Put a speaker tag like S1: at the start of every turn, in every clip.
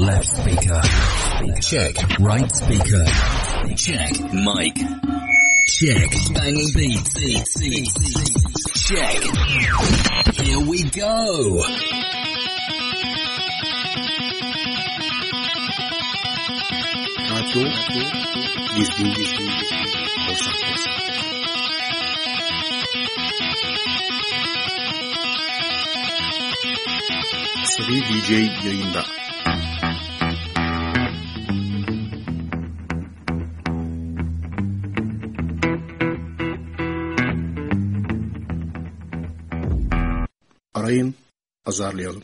S1: Left speaker. Check. Right speaker. Check. Mic. Check. Banging beats. Check. Here we go.
S2: Asabi DJ yayında. Azarlayalım.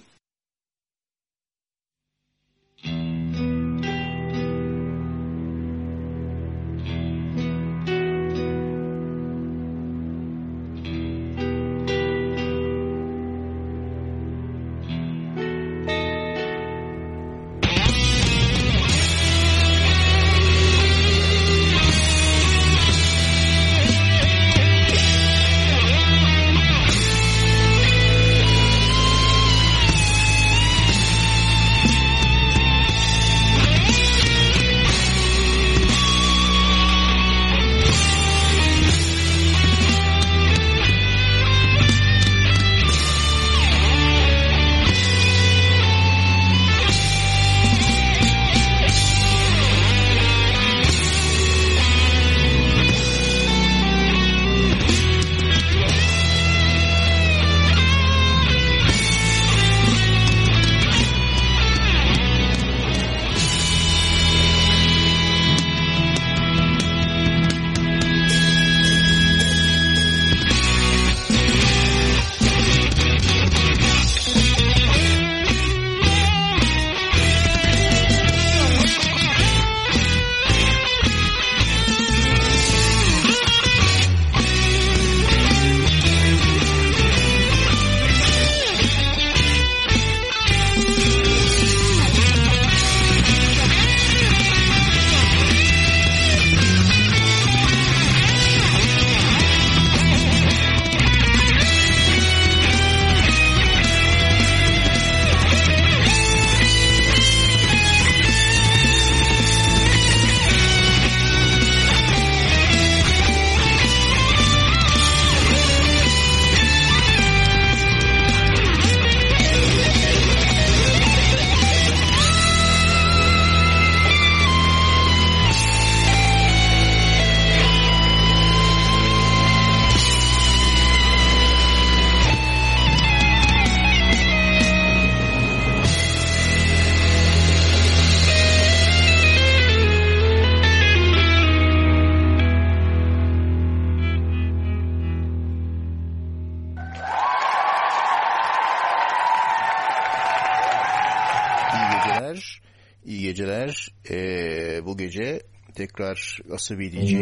S3: Tekrar Asabi DJ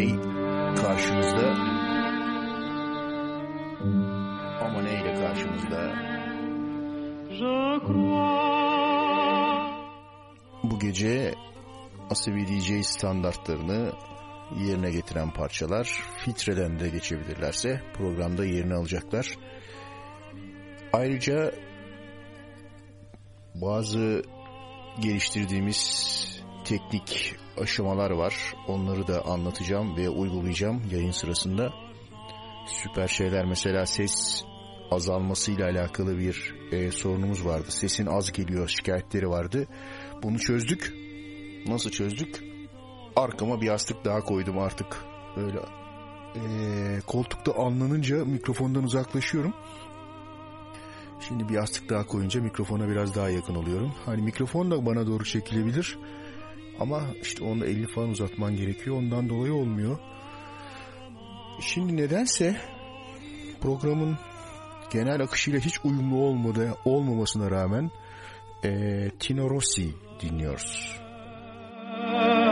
S3: karşınızda. Ama neyle karşımızda? Bu gece Asabi DJ standartlarını yerine getiren parçalar filtreden de geçebilirlerse programda yerini alacaklar. Ayrıca bazı geliştirdiğimiz teknik aşamalar var. Onları da anlatacağım ve uygulayacağım yayın sırasında. Süper şeyler mesela ses azalmasıyla alakalı bir e, sorunumuz vardı. Sesin az geliyor şikayetleri vardı. Bunu çözdük. Nasıl çözdük? Arkama bir yastık daha koydum artık. Böyle e, koltukta anlanınca mikrofondan uzaklaşıyorum. Şimdi bir yastık daha koyunca mikrofona biraz daha yakın oluyorum. Hani mikrofon da bana doğru çekilebilir. Ama işte onu 50 falan uzatman gerekiyor. Ondan dolayı olmuyor. Şimdi nedense programın genel akışıyla hiç uyumlu olmadı, olmamasına rağmen e, Tino Rossi dinliyoruz.
S4: Ô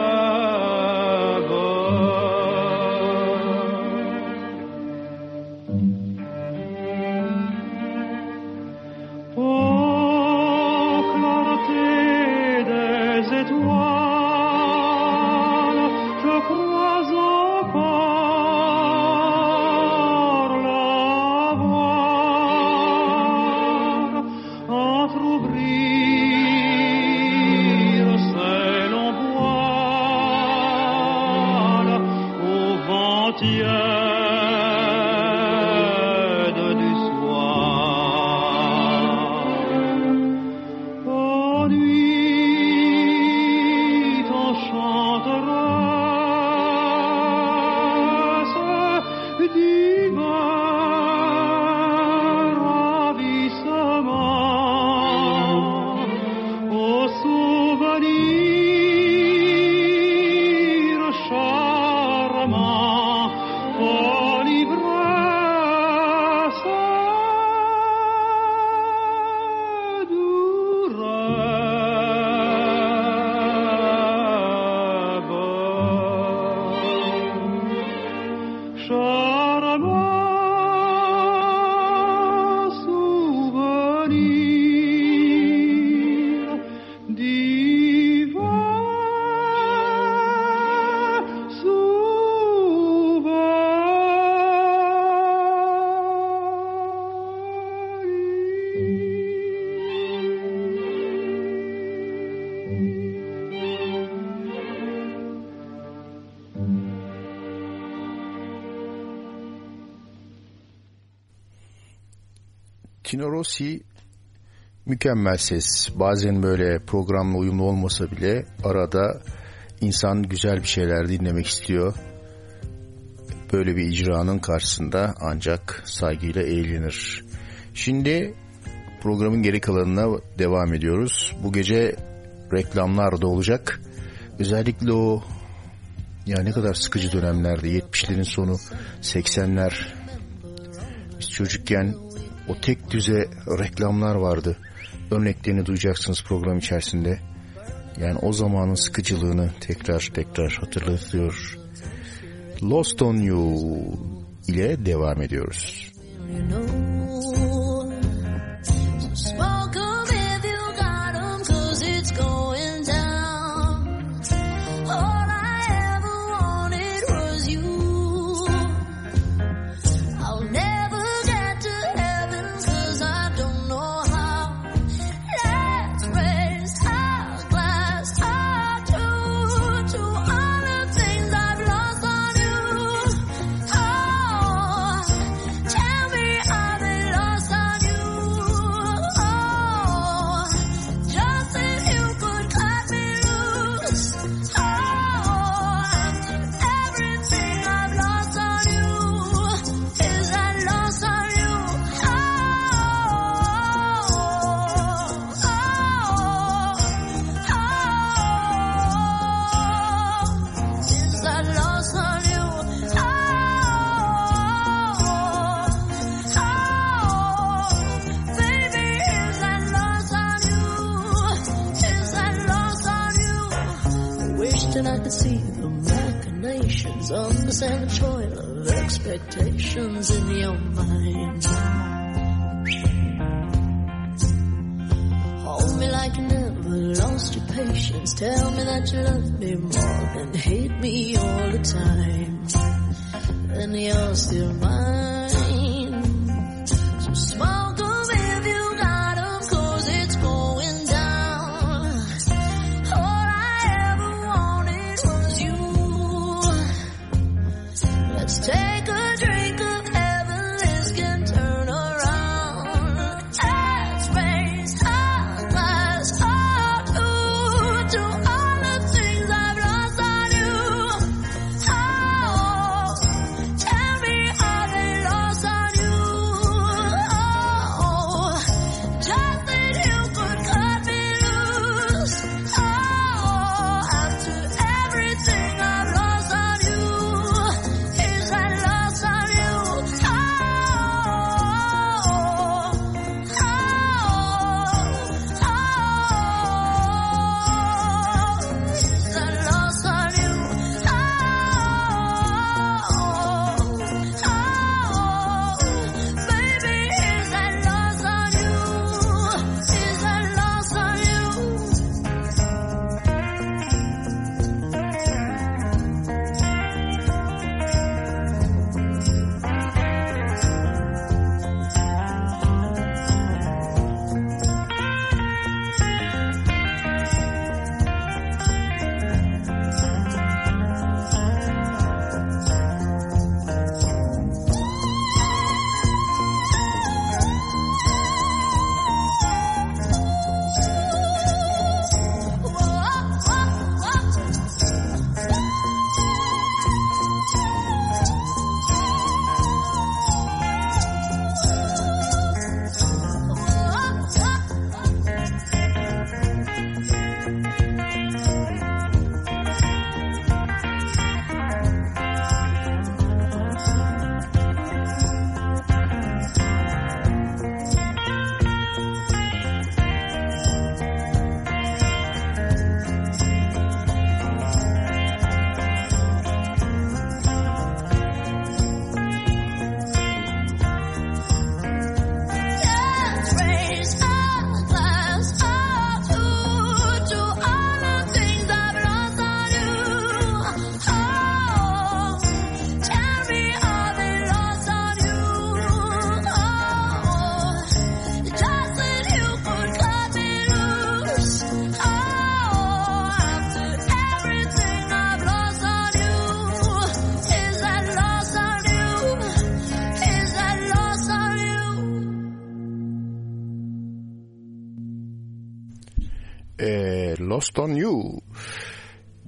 S3: Tino Rossi mükemmel ses. Bazen böyle programla uyumlu olmasa bile arada insan güzel bir şeyler dinlemek istiyor. Böyle bir icranın karşısında ancak saygıyla eğlenir. Şimdi programın geri kalanına devam ediyoruz. Bu gece reklamlar da olacak. Özellikle o ya ne kadar sıkıcı dönemlerde 70'lerin sonu 80'ler biz çocukken o tek düze reklamlar vardı. Örneklerini duyacaksınız program içerisinde. Yani o zamanın sıkıcılığını tekrar tekrar hatırlatıyor. Lost on You ile devam ediyoruz.
S5: you know. I wish I could see the machinations, understand the toil of expectations in your mind. Hold me like you never lost your patience. Tell me that you love me more than hate me all the time. And you're still mine. So smoke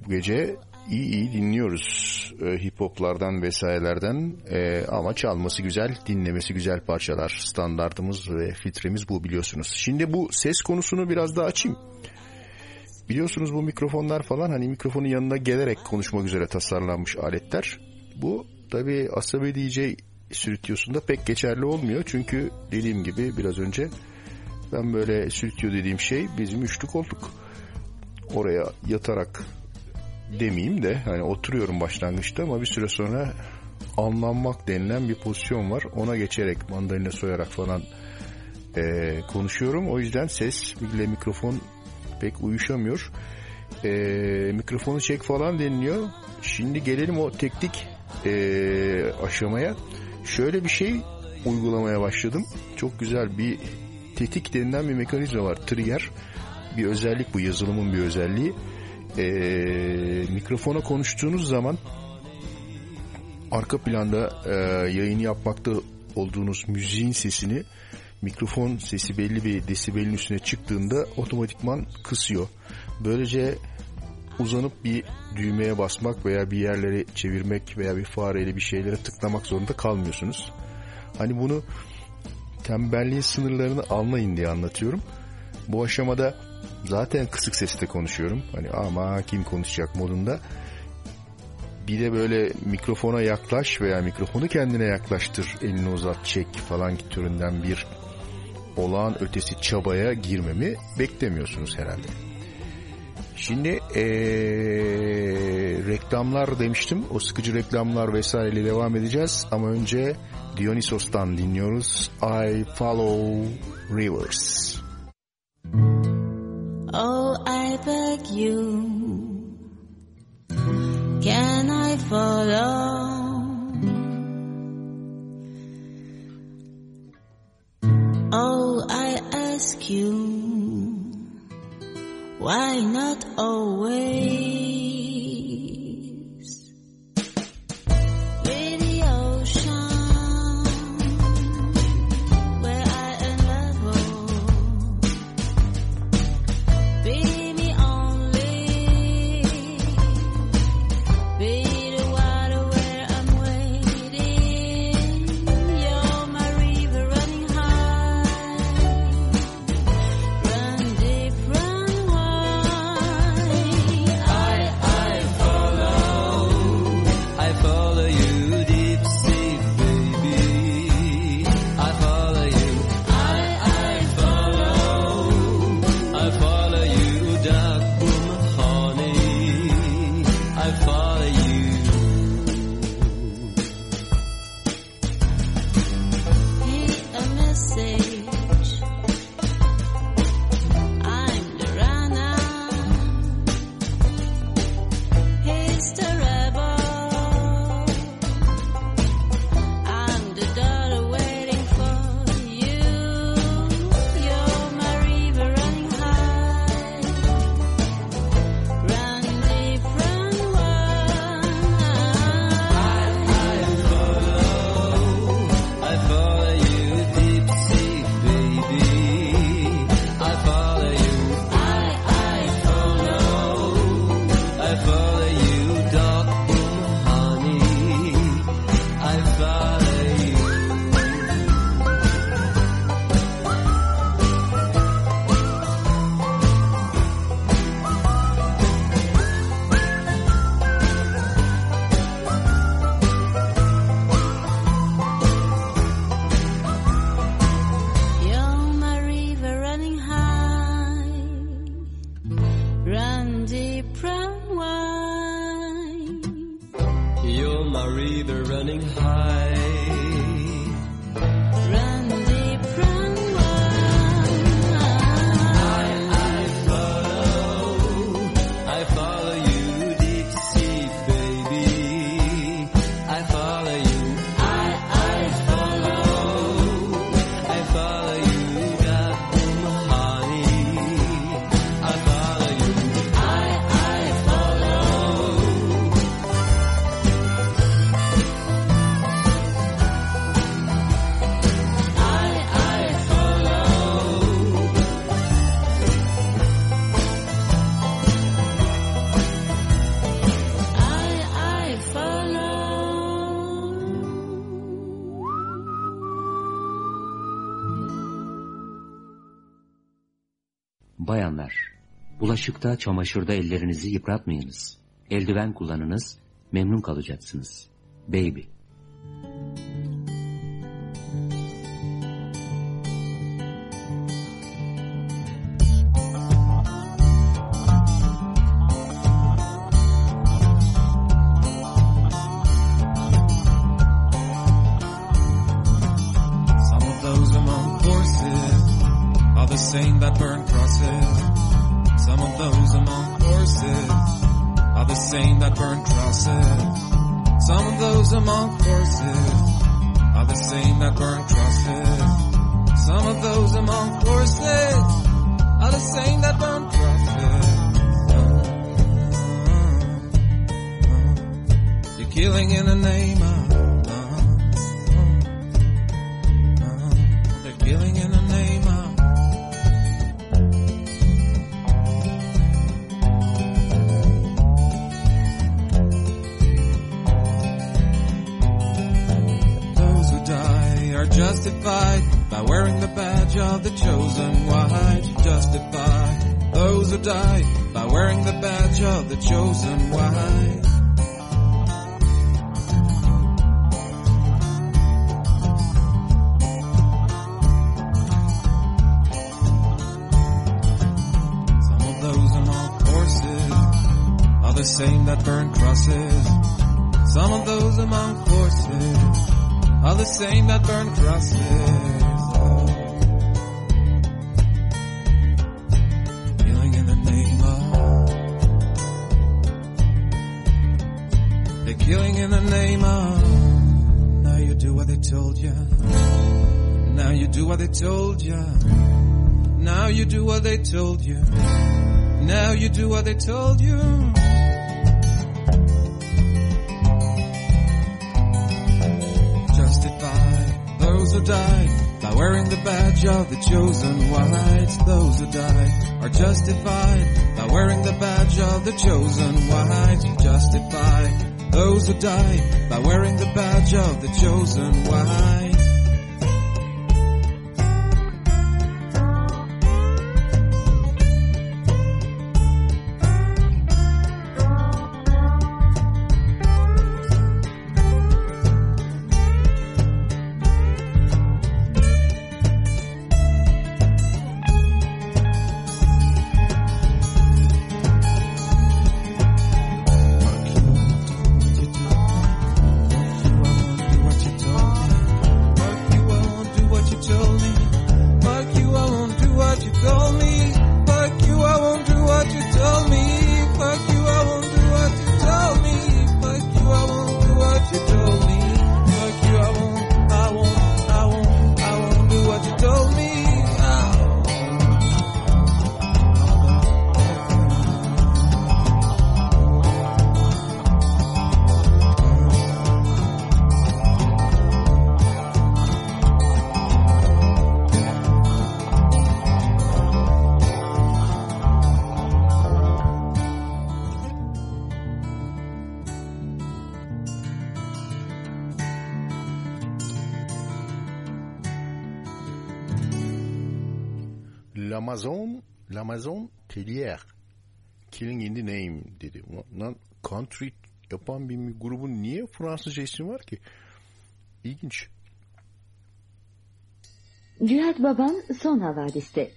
S3: Bu gece iyi iyi dinliyoruz. Ee, hip hoplardan vesairelerden Ee, ama çalması güzel, dinlemesi güzel parçalar. Standartımız ve filtremiz bu biliyorsunuz. Şimdi bu ses konusunu biraz daha açayım. Biliyorsunuz bu mikrofonlar falan hani mikrofonun yanına gelerek konuşmak üzere tasarlanmış aletler. Bu tabi Asabi DJ stüdyosunda pek geçerli olmuyor. Çünkü dediğim gibi biraz önce ben böyle stüdyo dediğim şey bizim üçlü koltuk. Oraya yatarak demeyeyim de hani oturuyorum başlangıçta ama bir süre sonra anlanmak denilen bir pozisyon var. Ona geçerek mandalina soyarak falan e, konuşuyorum. O yüzden ses ile mikrofon pek uyuşamıyor. E, mikrofonu çek falan deniliyor. Şimdi gelelim o teknik e, aşamaya. Şöyle bir şey uygulamaya başladım. Çok güzel bir tetik denilen bir mekanizma var. Trigger bir özellik bu yazılımın bir özelliği. E, mikrofona konuştuğunuz zaman arka planda e, yayın yapmakta olduğunuz müziğin sesini mikrofon sesi belli bir desibelin üstüne çıktığında otomatikman kısıyor. Böylece uzanıp bir düğmeye basmak veya bir yerleri çevirmek veya bir fareyle bir şeylere tıklamak zorunda kalmıyorsunuz. Hani bunu tembelliğin sınırlarını anlayın diye anlatıyorum. Bu aşamada zaten kısık sesle konuşuyorum. Hani ama kim konuşacak modunda. Bir de böyle mikrofona yaklaş veya mikrofonu kendine yaklaştır, elini uzat, çek falan türünden bir olağan ötesi çabaya girmemi beklemiyorsunuz herhalde. Şimdi ee, reklamlar demiştim. O sıkıcı reklamlar vesaireyle devam edeceğiz. Ama önce Dionysos'tan dinliyoruz. I Follow Rivers.
S5: Oh, I beg you, can I follow? Oh, I ask you, why not always?
S6: Bulaşıkta, çamaşırda ellerinizi yıpratmayınız. Eldiven kullanınız, memnun kalacaksınız. Baby.
S7: Some of those among horses are the same that burn crosses. Same that burn crosses. Some of those among horses are the same that burn crosses. Some of those among horses are the same that burn crosses. You're killing in the name of they told you. Justify those who died by wearing the badge of the chosen white. Those who died are justified by wearing the badge of the chosen white. Justify those who died by wearing the badge of the chosen white.
S3: l'Amazon Tellier. Killing in the Name dedi. Lan country yapan bir grubun niye Fransızca ismi var ki? İlginç.
S8: Cihat Baban Son Havadis'te.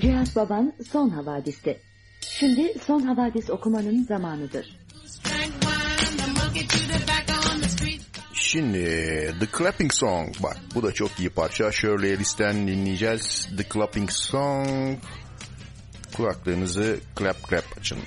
S8: Cihat Baban Son Havadis'te. Şimdi Son Havadis okumanın zamanıdır.
S3: Şimdi The Clapping Song. Bak bu da çok iyi parça. Shirley Ellis'ten dinleyeceğiz. The Clapping Song. Kulaklarınızı clap clap açın.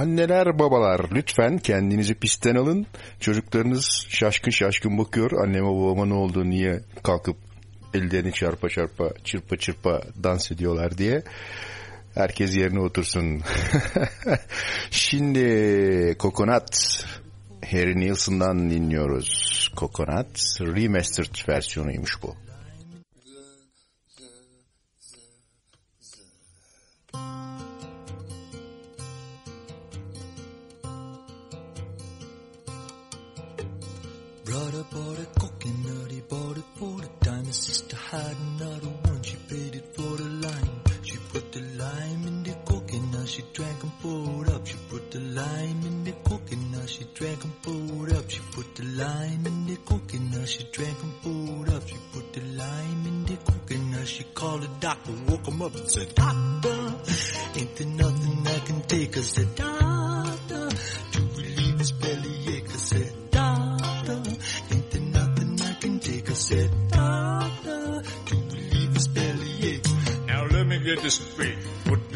S3: Anneler babalar lütfen kendinizi pistten alın. Çocuklarınız şaşkın şaşkın bakıyor. Anneme babama ne oldu niye kalkıp ellerini çarpa çarpa çırpa çırpa dans ediyorlar diye. Herkes yerine otursun. Şimdi Kokonat Harry Nilsson'dan dinliyoruz. Kokonat Remastered versiyonuymuş bu.
S9: doctor to believe is belly aches? Now let me get this straight. What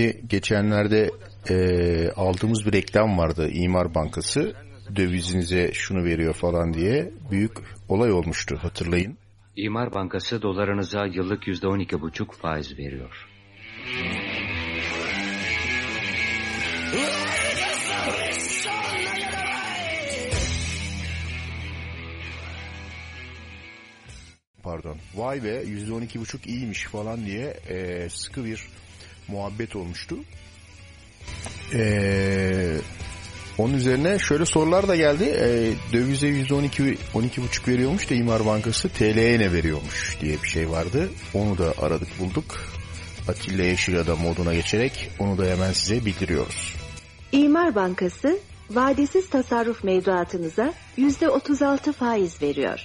S3: Şimdi geçenlerde e, aldığımız bir reklam vardı İmar Bankası dövizinize şunu veriyor falan diye büyük olay olmuştu hatırlayın.
S6: İmar Bankası dolarınıza yıllık yüzde on iki buçuk faiz veriyor.
S3: Pardon. Vay be %12,5 iyiymiş falan diye e, sıkı bir muhabbet olmuştu. E, onun üzerine şöyle sorular da geldi. E, dövize %12 12,5 veriyormuş da İmar Bankası TL'ye ne veriyormuş diye bir şey vardı. Onu da aradık bulduk. Atilla Yeşilada moduna geçerek onu da hemen size bildiriyoruz.
S10: İmar Bankası vadesiz tasarruf mevduatınıza %36 faiz veriyor.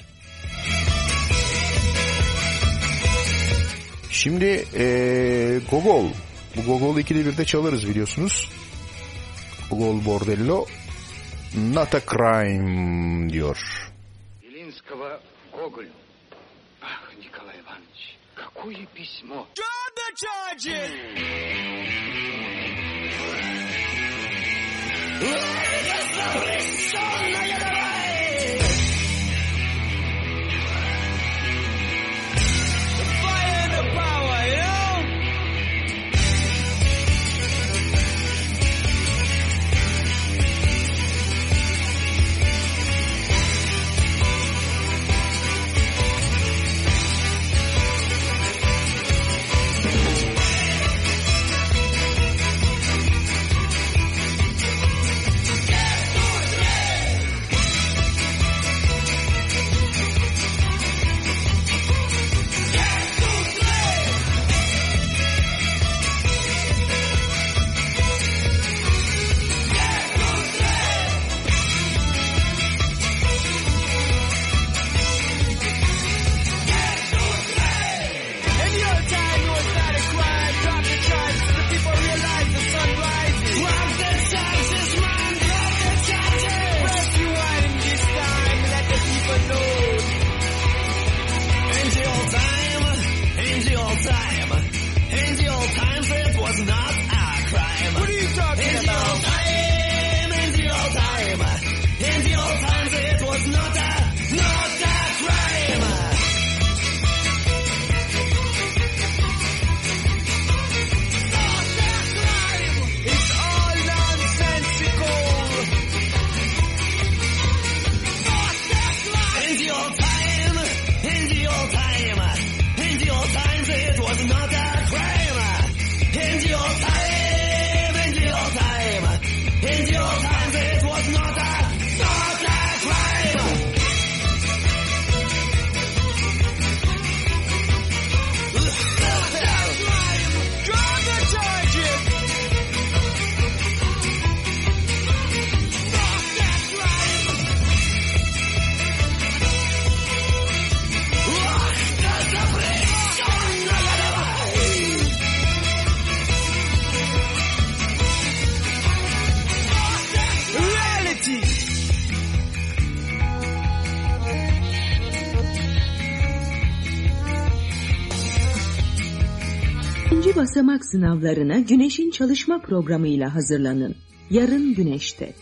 S3: Şimdi ee, Gogol. Bu Gogol ikide birde çalarız biliyorsunuz. Gogol Bordello Not a crime diyor.
S11: Белинского Гоголю. Ах, Николай Иванович, какое письмо!
S12: Any
S13: Sınavlarına Güneş'in çalışma programıyla hazırlanın. Yarın Güneş'te.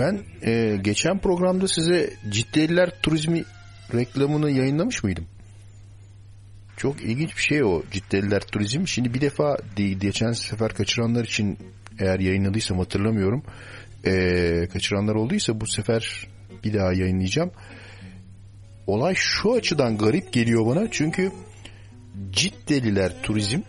S3: Ben e, geçen programda size Ciddeliler Turizmi reklamını yayınlamış mıydım? Çok ilginç bir şey o Ciddeliler Turizm. Şimdi bir defa geçen sefer kaçıranlar için eğer yayınladıysam hatırlamıyorum. E, kaçıranlar olduysa bu sefer bir daha yayınlayacağım. Olay şu açıdan garip geliyor bana. Çünkü Ciddeliler Turizm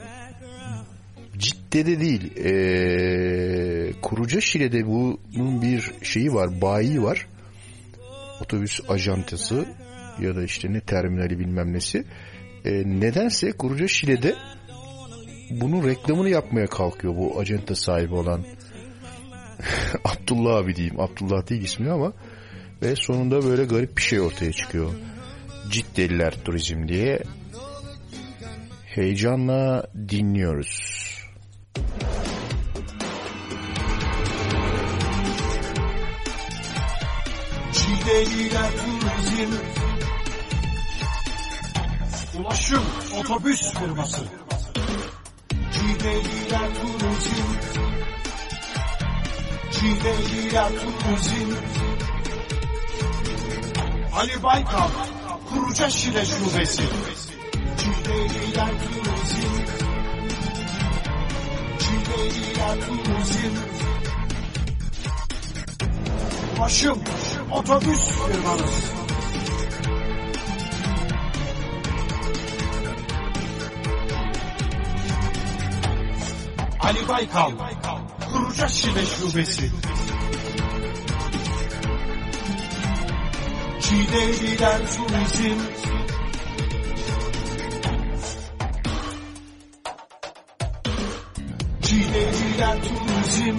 S3: Cidde'de değil ee, Kuruca Şile'de bunun bir şeyi var bayi var. Otobüs ajantası ya da işte ne terminali bilmem nesi. E, nedense Kuruca Şile'de bunun reklamını yapmaya kalkıyor bu ajanta sahibi olan. Abdullah abi diyeyim Abdullah değil ismi ama. Ve sonunda böyle garip bir şey ortaya çıkıyor. Ciddeliler Turizm diye. Heyecanla dinliyoruz.
S14: Cideliler Turizm. Ulaşım Otobüs Firması. Cideliler Turizm. Cideliler Turizm. Ali Baykal Kuruca Şile Şubesi. Cideliler Turizm Turizm Ulaşım Otobüs firmanız. Ali Baykal, Kuruca Şile Şubesi. Çiğdeliler Turizm. Çiğdeliler Turizm.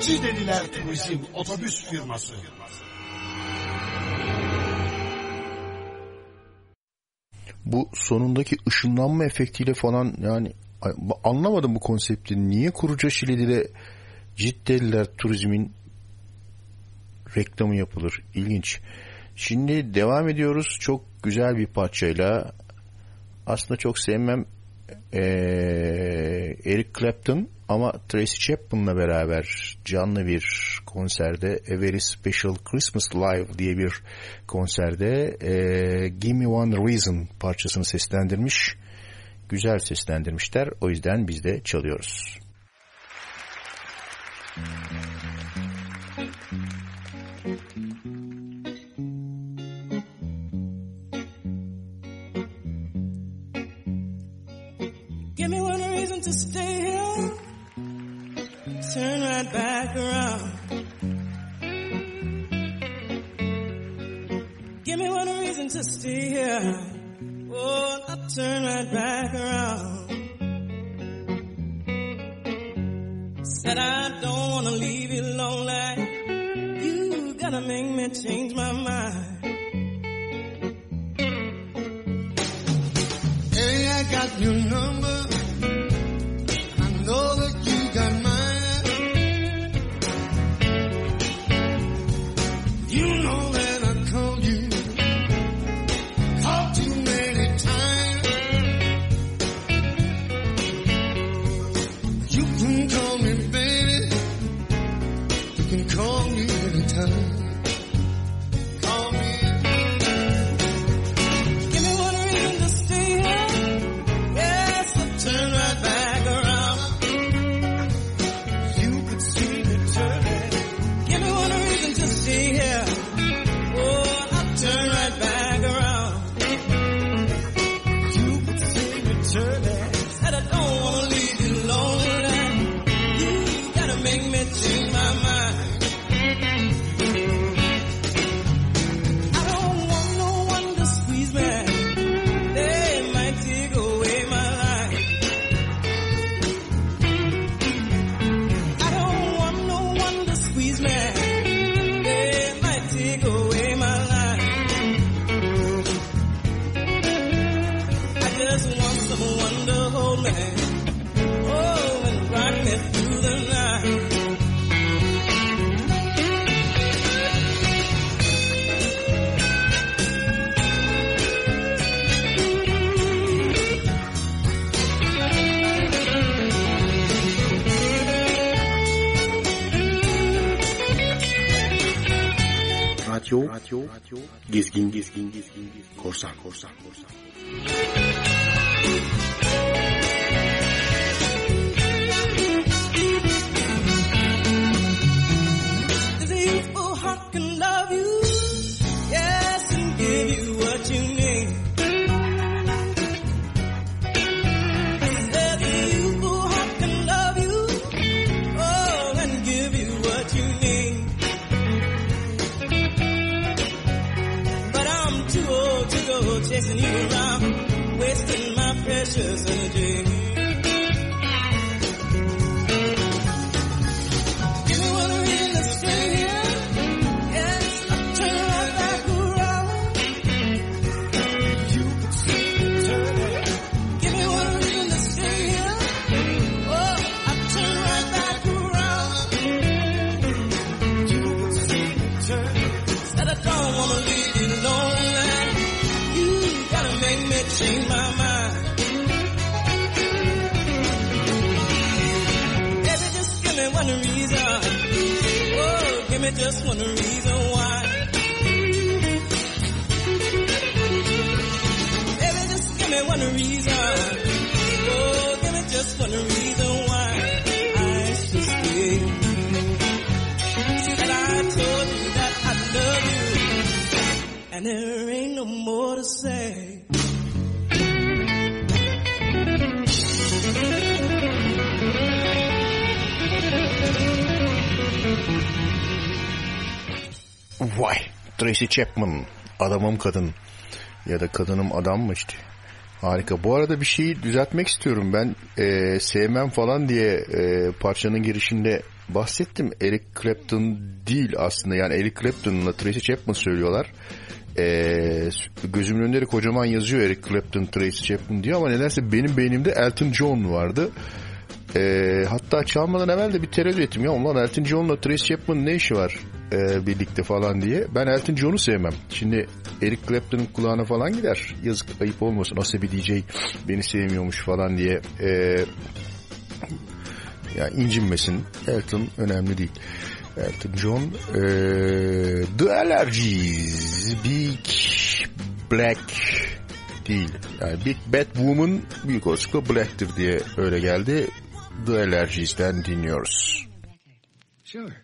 S14: Çiğdeliler Turizm Otobüs Firması.
S3: Bu sonundaki ışınlanma efektiyle falan yani anlamadım bu konsepti. Niye Kuruca Şile'de Ciddeliler Turizm'in reklamı yapılır? İlginç. Şimdi devam ediyoruz. Çok güzel bir parçayla. Aslında çok sevmem ee, Eric Clapton ama Tracy Chapman'la beraber canlı bir konserde A Very Special Christmas Live diye bir konserde e, Give Me One Reason parçasını seslendirmiş. Güzel seslendirmişler. O yüzden biz de çalıyoruz.
S15: Give to stay here. Turn right back around. Give me one reason to stay here. Oh, I'll turn right back around. Said I don't wanna leave you lonely. You gotta make me change my mind.
S16: Hey, I got your number.
S3: Tracy Chapman adamım kadın ya da kadınım adam mı işte. Harika. Bu arada bir şeyi düzeltmek istiyorum. Ben e, sevmem falan diye e, parçanın girişinde bahsettim. Eric Clapton değil aslında. Yani Eric Clapton'la Tracy Chapman söylüyorlar. E, gözümün önünde kocaman yazıyor Eric Clapton, Tracy Chapman diyor ama nedense benim beynimde Elton John vardı. E, hatta çalmadan evvel de bir tereddüt ettim. Ya ulan Elton John'la Tracy Chapman ne işi var e, birlikte falan diye. Ben Elton John'u sevmem. Şimdi Eric Clapton'ın kulağına falan gider. Yazık ayıp olmasın. Nasıl bir DJ beni sevmiyormuş falan diye. E, ya incinmesin. Elton önemli değil. Elton John e, The Allergies Big Black değil. Yani Big Bad Woman büyük olasılıkla Black'tir diye öyle geldi. The Allergies'ten dinliyoruz.
S17: Sure.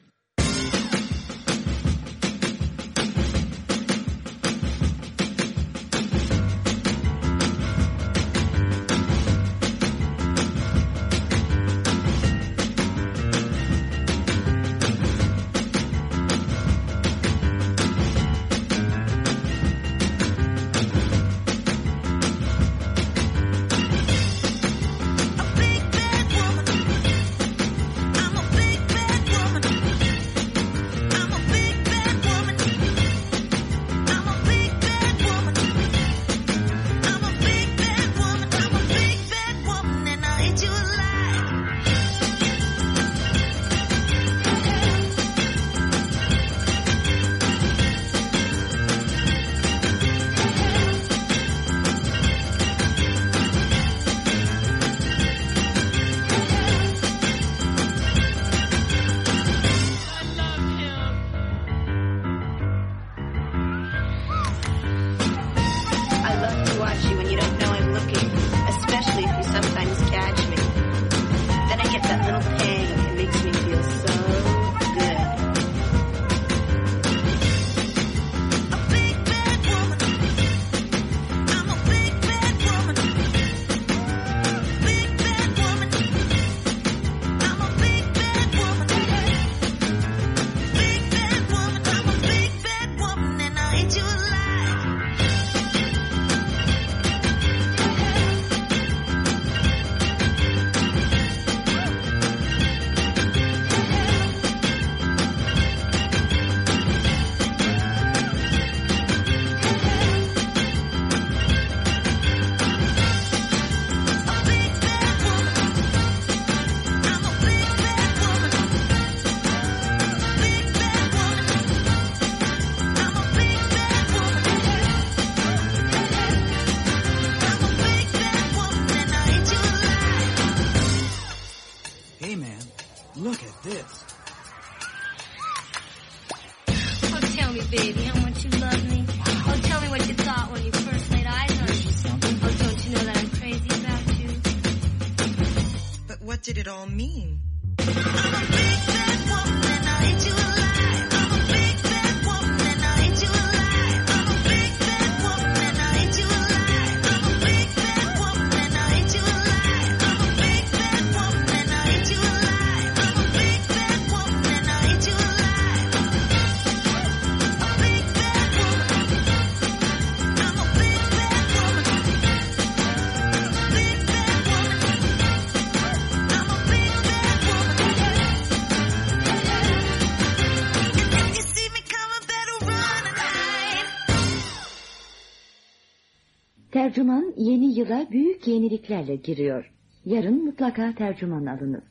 S8: yeniliklerle giriyor. Yarın mutlaka tercüman alınız.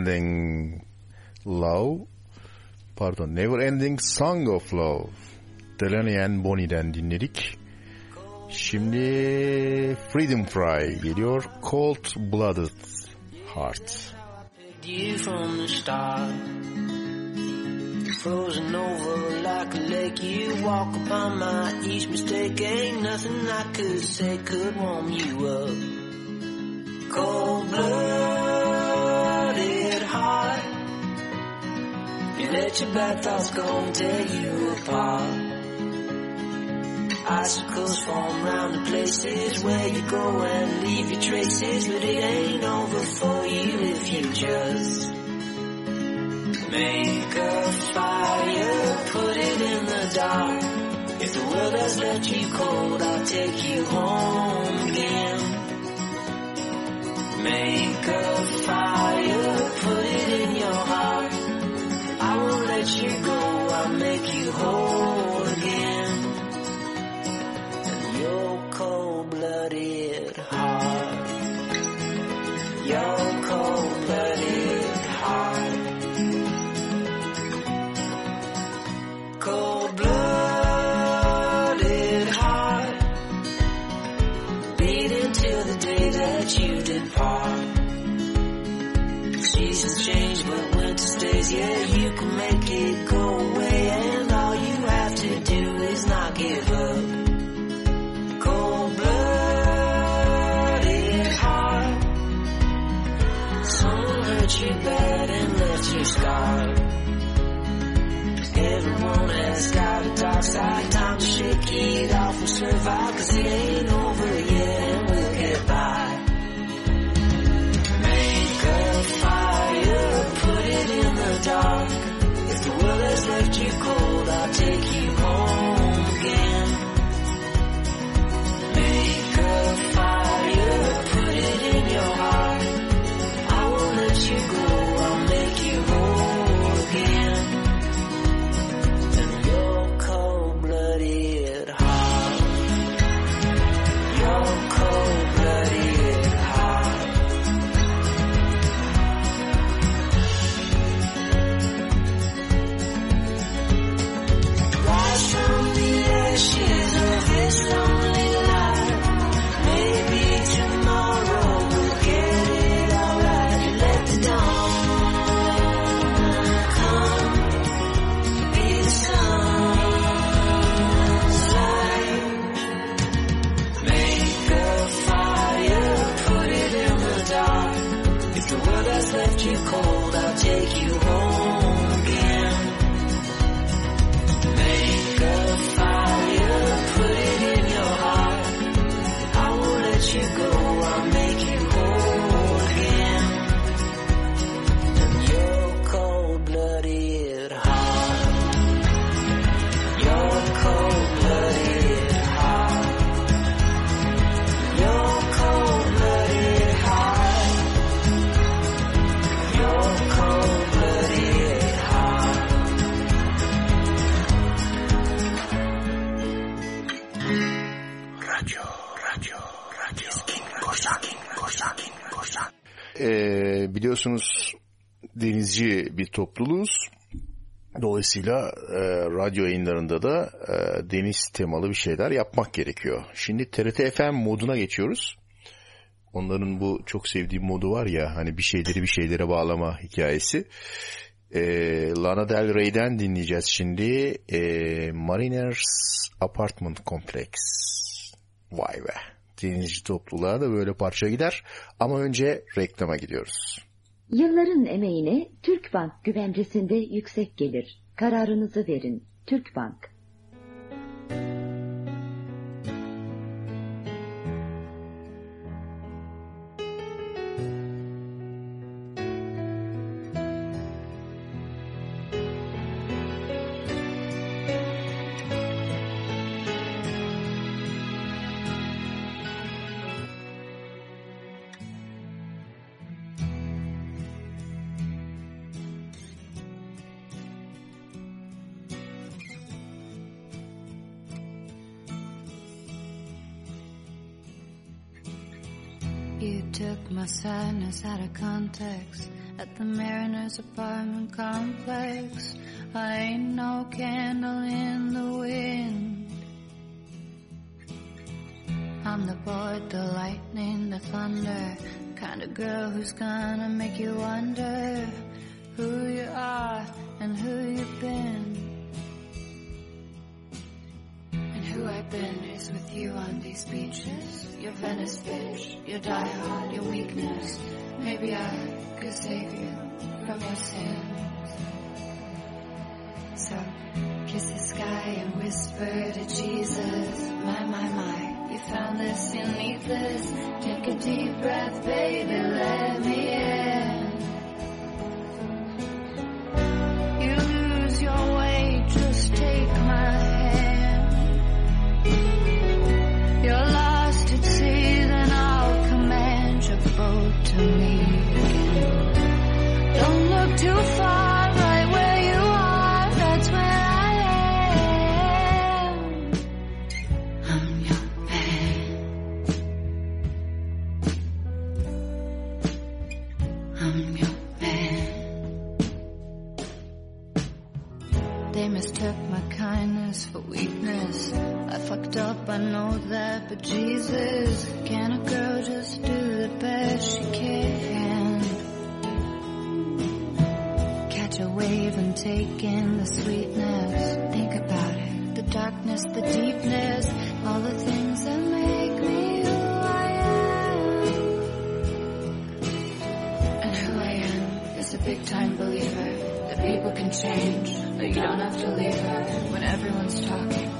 S3: Ending Love pardon Never Ending Song of Love. Delaney and Bonnie'den dinledik. Şimdi Freedom Fry geliyor. Cold Blooded Heart.
S18: From the start Frozen over like a lake. You walk upon my each mistake Ain't nothing I could say Could warm you up. Cold blood. Let your bad thoughts go and tear you apart. Icicles form round the places where you go and leave your traces, but it ain't over for you if you just make a fire, put it in the dark. If the world has left you cold, I'll take you home again. Make a fire let you go, I'll make you whole again. Your cold-blooded heart, your cold-blooded heart. Cold-blooded heart, beating till the day that you depart. Seasons change, but winter stays. Yeah, dark. Time to shake it off and survive. Cause it ain't
S3: biliyorsunuz denizci bir topluluğuz. Dolayısıyla e, radyo yayınlarında da e, deniz temalı bir şeyler yapmak gerekiyor. Şimdi TRT FM moduna geçiyoruz. Onların bu çok sevdiğim modu var ya hani bir şeyleri bir şeylere bağlama hikayesi. E, Lana Del Rey'den dinleyeceğiz şimdi. E, Mariners Apartment Complex. Vay be. Denizci topluluğa da böyle parça gider. Ama önce reklama gidiyoruz.
S19: Yılların emeğine Türkbank güvencesinde yüksek gelir. Kararınızı verin. Türkbank.
S5: Sadness out of context at the Mariners apartment complex. I ain't no candle in the wind. I'm the board, the lightning, the thunder, kind of girl who's gonna make you wonder who you are and who you've been. And who I've been is with you on these beaches. Your Venice bitch, your diehard, your weakness. Maybe I could save you from your sins. So kiss the sky and whisper to Jesus. My, my, my, you found this, you need this. Take a deep breath, baby, let me in. For weakness. I fucked up, I know that, but Jesus, can a girl just do the best she can? Catch a wave and take in the sweetness. Think about it, the darkness, the deepness, all the things that make me who I am. And who I am is a big time believer that people can change, that you don't have to leave her when everyone's talking.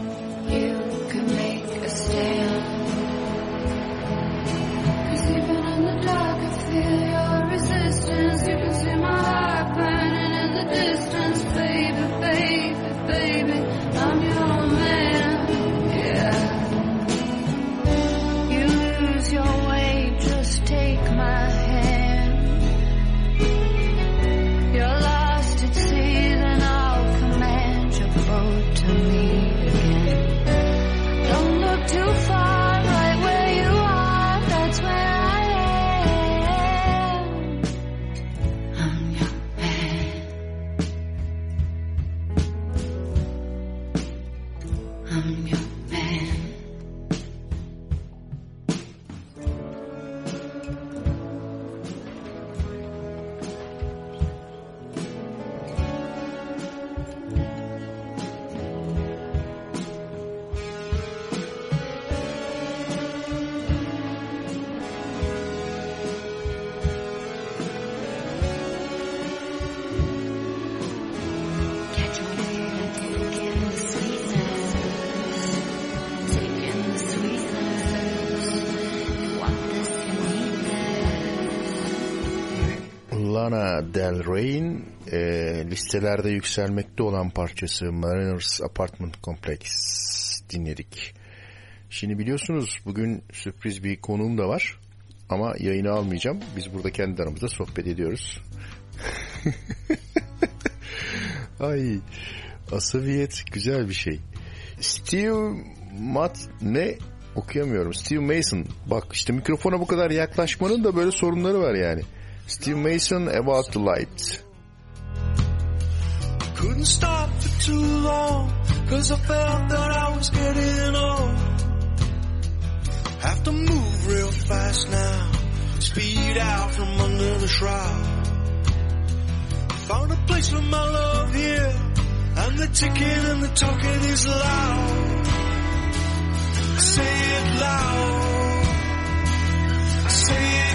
S5: You can make a stand.
S3: Del Rey'in e, listelerde yükselmekte olan parçası Mariners Apartment Complex dinledik. Şimdi biliyorsunuz bugün sürpriz bir konuğum da var ama yayını almayacağım. Biz burada kendi aramızda sohbet ediyoruz. Ay asabiyet güzel bir şey. Steve Mat ne okuyamıyorum. Steve Mason. Bak işte mikrofona bu kadar yaklaşmanın da böyle sorunları var yani. Steve Mason About the Light.
S9: Couldn't stop for too long, cause I felt that I was getting old. Have to move real fast now, speed out from under the shroud. Found a place for my love here, and the ticking and the talking is loud. Say it loud, say it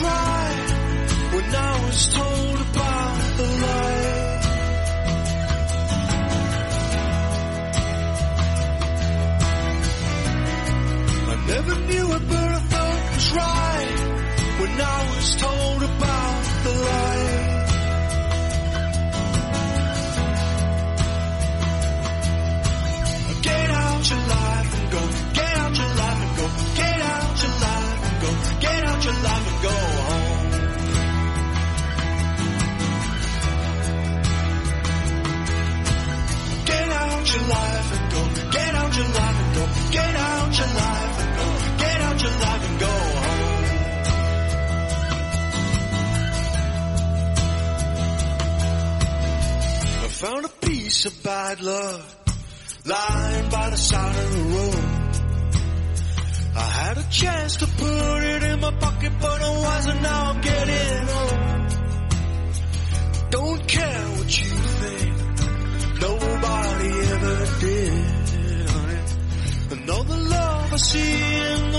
S9: right when I was told about the light. I never knew it, but your life and go. Get out your life and go. Get out your life and go. Get out your life and go home. I found a piece of bad luck lying by the side of the road. I had a chance to put it in my pocket, but I wasn't. Now I'm getting old. Don't care what you. Nobody ever did. honey. And all the love I see in the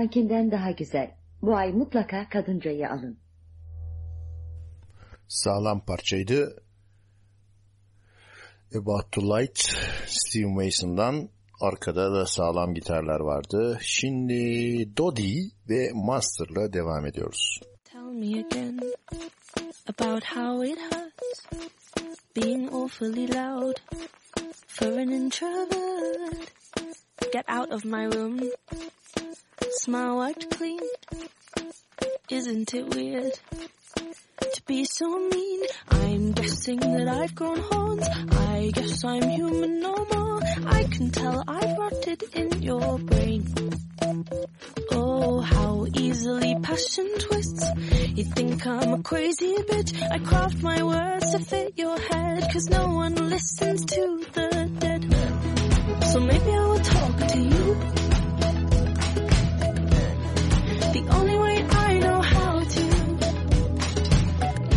S19: zamankinden daha güzel. Bu ay mutlaka kadıncayı alın.
S3: Sağlam parçaydı. About to Light Steve Mason'dan arkada da sağlam gitarlar vardı. Şimdi Dodi ve Master'la devam ediyoruz.
S5: Tell me again about how it hurts being awfully loud for an introvert. Get out of my room. Smile wiped clean. Isn't it weird to be so mean? I'm guessing that I've grown horns. I guess I'm human no more. I can tell I've rotted in your brain. Oh, how easily passion twists. You think I'm a crazy bitch. I craft my words to fit your head. Cause no one listens to the dead. So maybe I will talk to you. Only way I know how to.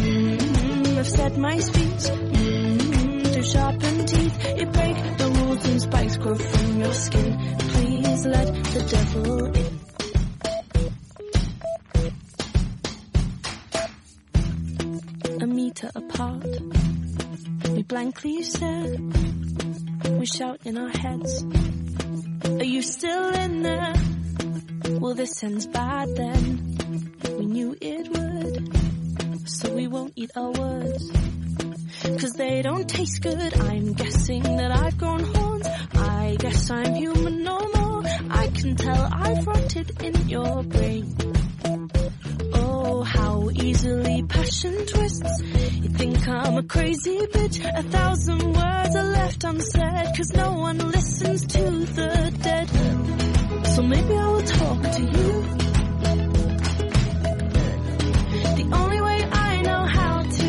S5: Mm, I've set my speech. Mm, to sharpen teeth. You break the rules and spikes grow from your skin. Please let the devil in. A meter apart. We blankly stare. We shout in our heads. Are you still in there? Well, this ends bad then. We knew it would. So we won't eat our words. Cause they don't taste good. I'm guessing that I've grown horns. I guess I'm human no more. I can tell I've rotted in your brain. Oh, how easily passion twists. You think I'm a crazy bitch. A thousand words are left unsaid. Cause no one listens to the dead. So maybe I will talk to you. The only way I know how to.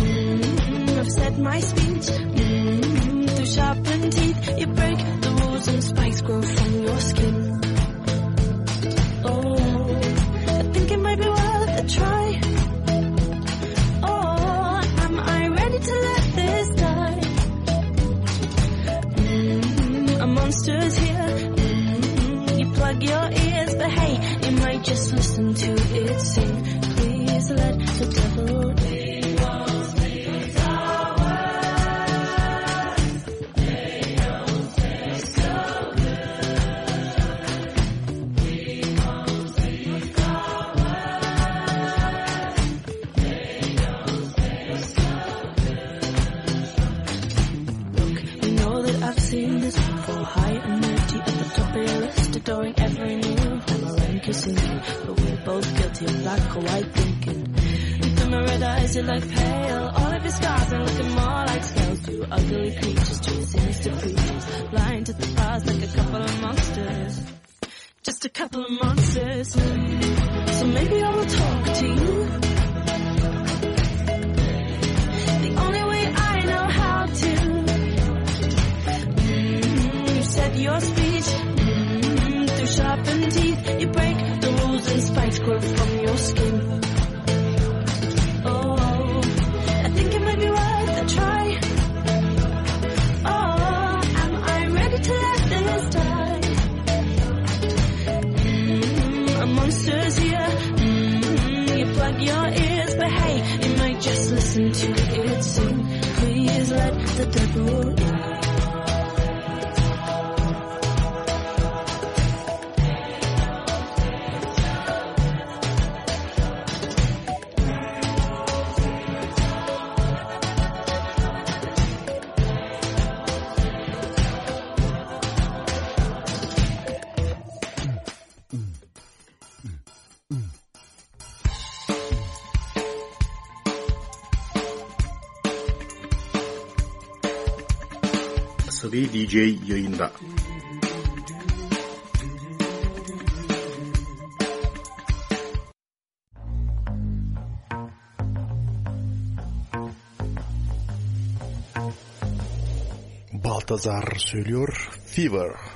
S5: Mm, I've said my speech. Mm, through sharpened teeth, you break the rules and spikes grow from your skin. Oh, I think it might be worth a try. Oh, am I ready to let this die? Mm, a monster's here. Plug your ears, but hey, you might just listen to it sing. Please let the devil black or thinking. Through my red eyes, you look pale. All of your scars are looking more like scales. Two ugly creatures, two sinister creatures. Blind to the past like a couple of monsters. Just a couple of monsters. So maybe I will talk to you. The only way I know how to. Mm, You your speech mm, through sharpened teeth. You break spikes grow from your skin. Oh, I think it might be worth a try. Oh, am I ready to let this die? Mm, a monster's here. Mm, you plug your ears, but hey, you might just listen to it sing. Please let the devil
S20: yayında.
S3: Baltazar söylüyor Fever.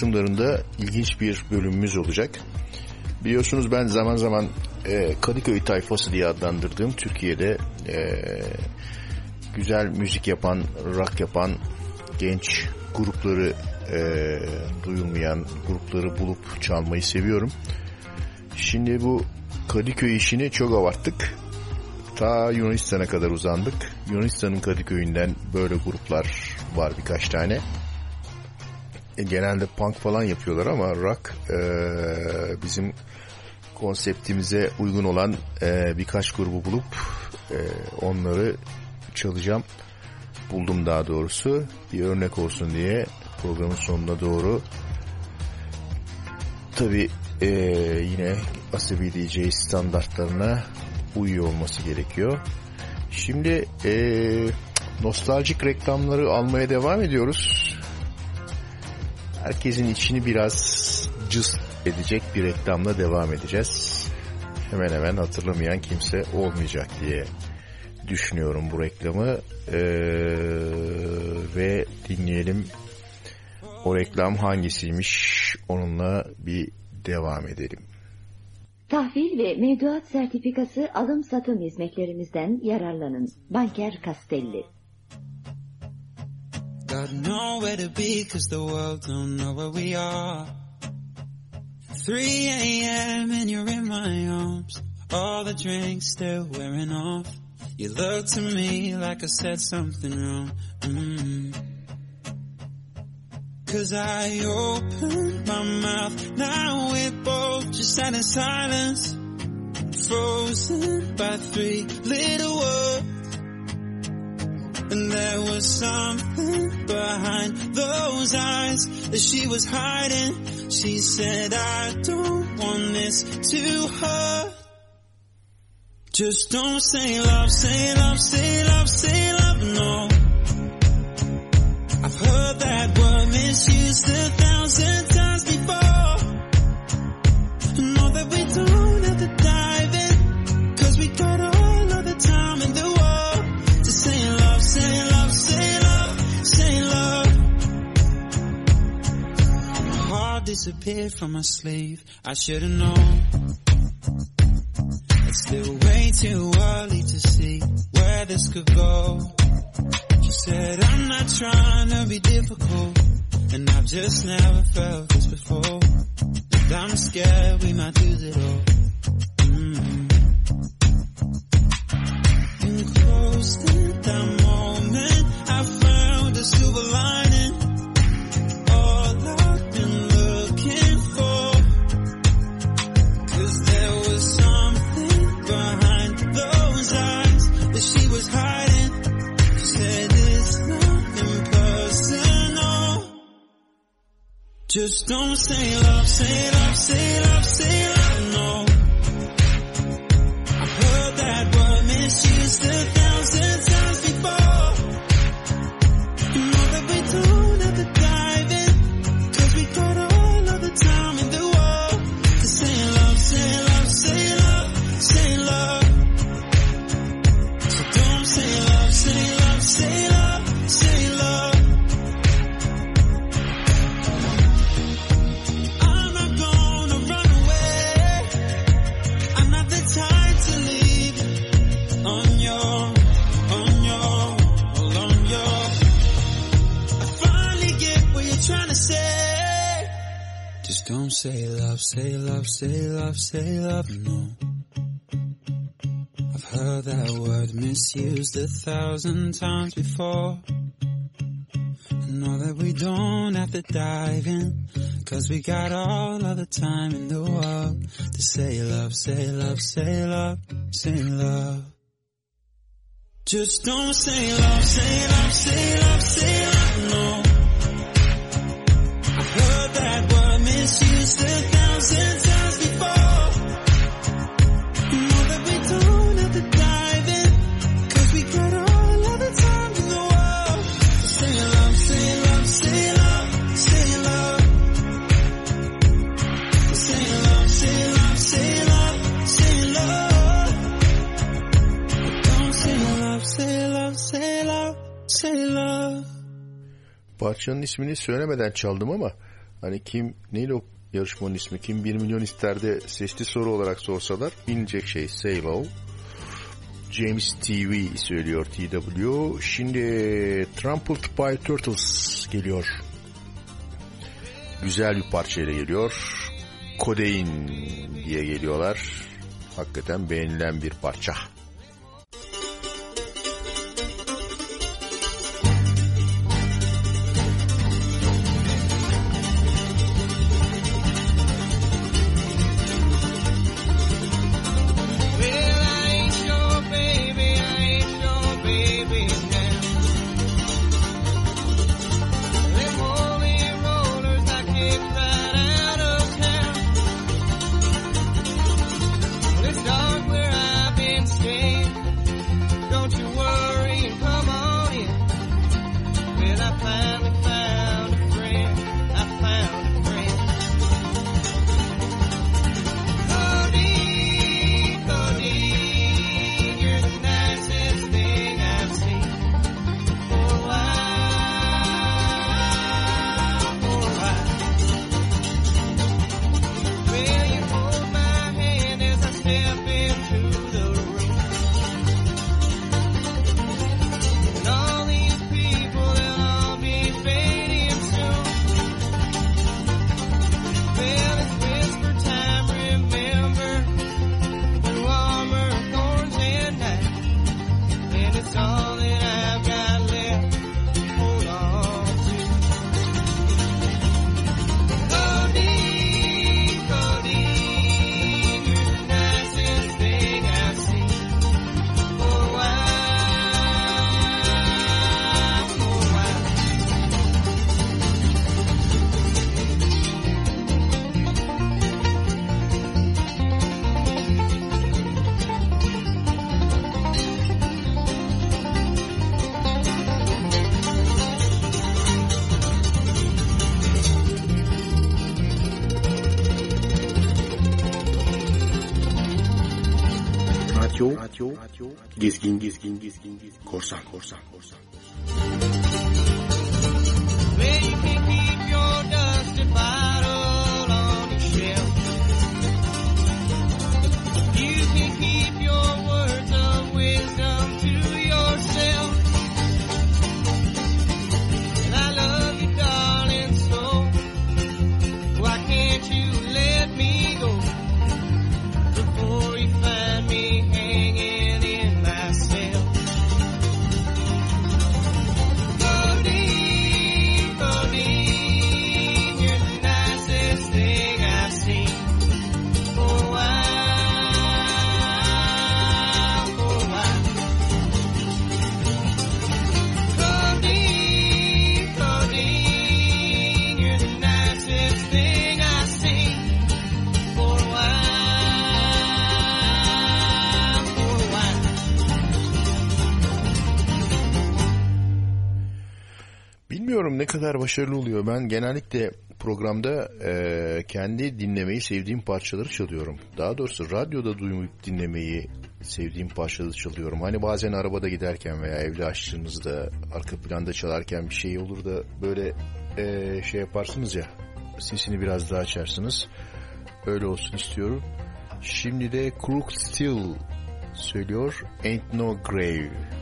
S3: Kısımlarında ilginç bir bölümümüz olacak. Biliyorsunuz ben zaman zaman e, Kadıköy tayfası diye adlandırdığım Türkiye'de e, güzel müzik yapan, rock yapan genç grupları e, duyulmayan grupları bulup çalmayı seviyorum. Şimdi bu Kadıköy işini çok abarttık. Ta Yunanistan'a kadar uzandık. Yunanistan'ın Kadıköy'ünden böyle gruplar var birkaç tane. E, genelde punk falan yapıyorlar ama rock e, bizim konseptimize uygun olan e, birkaç grubu bulup e, onları çalacağım. Buldum daha doğrusu. Bir örnek olsun diye programın sonuna doğru. Tabi yine Asabi DJ standartlarına uyuyor olması gerekiyor. Şimdi e, nostaljik reklamları almaya devam ediyoruz. Herkesin içini biraz cız edecek bir reklamla devam edeceğiz. Hemen hemen hatırlamayan kimse olmayacak diye düşünüyorum bu reklamı. Ee, ve dinleyelim o reklam hangisiymiş onunla bir devam edelim.
S19: Tahvil ve mevduat sertifikası alım satım hizmetlerimizden yararlanın. Banker Castelli.
S7: Got nowhere to be cause the world don't know where we are. 3 a.m. and you're in my arms. All the drinks still wearing off. You look to me like I said something wrong. mm Cause I opened my mouth. Now we're both just sat in silence. Frozen by three little words. And there was something behind those eyes that she was hiding. She said, I don't want this to hurt. Just don't say love, say love, say love, say love, no. I've heard that word misused a thousand disappeared from my sleeve, I should've known. It's still way too early to see where this could go. She said, I'm not trying to be difficult, and I've just never felt this before. And I'm scared we might lose it all. Mm. And close to that moment, I found a silver lining. Just don't say love, say love, say love, say love, Don't say love, say love, say love, say love, no. I've heard that word misused a thousand times before. And know that we don't have to dive in, cause we got all of the time in the world to say love, say love, say love, say love. Just don't say love, say love, say love, say love,
S3: Parçanın ismini söylemeden çaldım ama hani kim neyle o yarışmanın ismi kim 1 milyon isterde sesli soru olarak sorsalar bilinecek şey Say Low. James TV söylüyor TW. Şimdi Trampled by Turtles geliyor. Güzel bir parçayla geliyor. Kodein diye geliyorlar. Hakikaten beğenilen bir parça.
S8: Radyo, gezgin, gezgin, gezgin, gezgin, korsan, korsan, korsan.
S3: Başarılı oluyor. Ben genellikle programda e, kendi dinlemeyi sevdiğim parçaları çalıyorum. Daha doğrusu radyoda duyup dinlemeyi sevdiğim parçaları çalıyorum. Hani bazen arabada giderken veya evde açtığınızda arka planda çalarken bir şey olur da böyle e, şey yaparsınız ya sesini biraz daha açarsınız. Öyle olsun istiyorum. Şimdi de Crook Still söylüyor Ain't No Grave.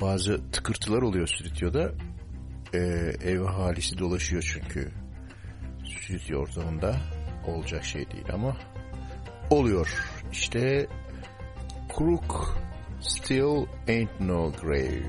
S5: bazı tıkırtılar oluyor stüdyoda. Ee, ev halisi dolaşıyor çünkü stüdyo ortamında olacak şey değil ama oluyor. İşte Crook Still Ain't No Grave.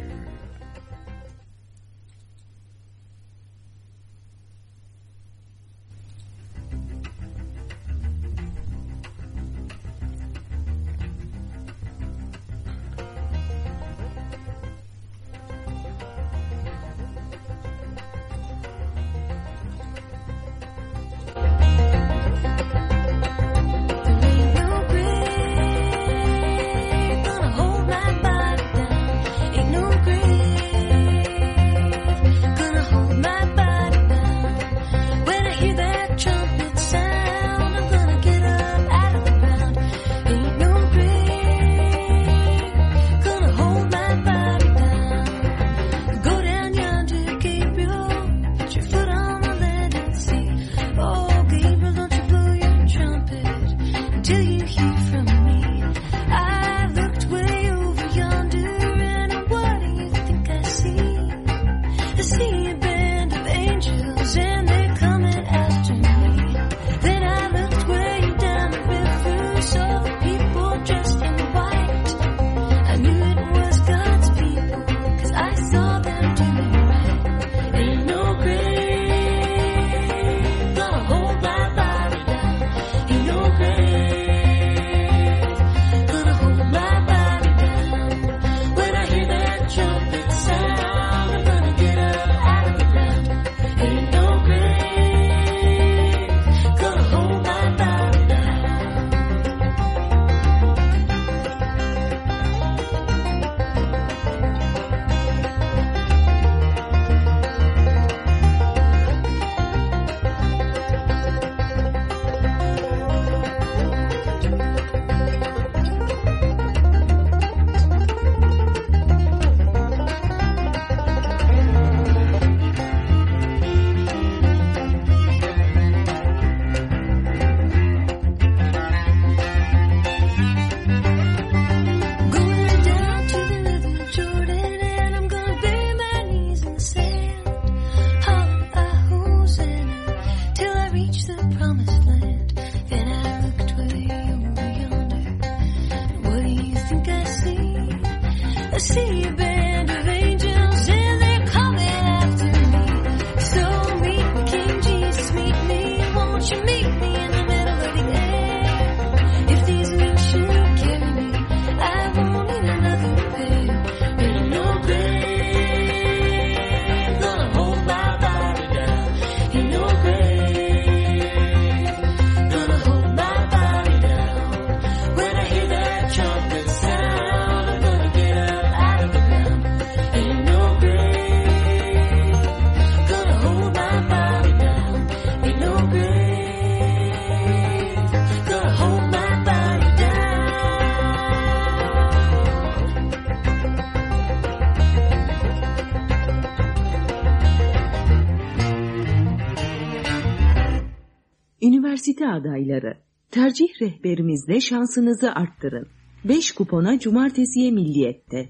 S21: aktivite adayları. Tercih rehberimizle şansınızı arttırın. 5 kupona cumartesiye milliyette.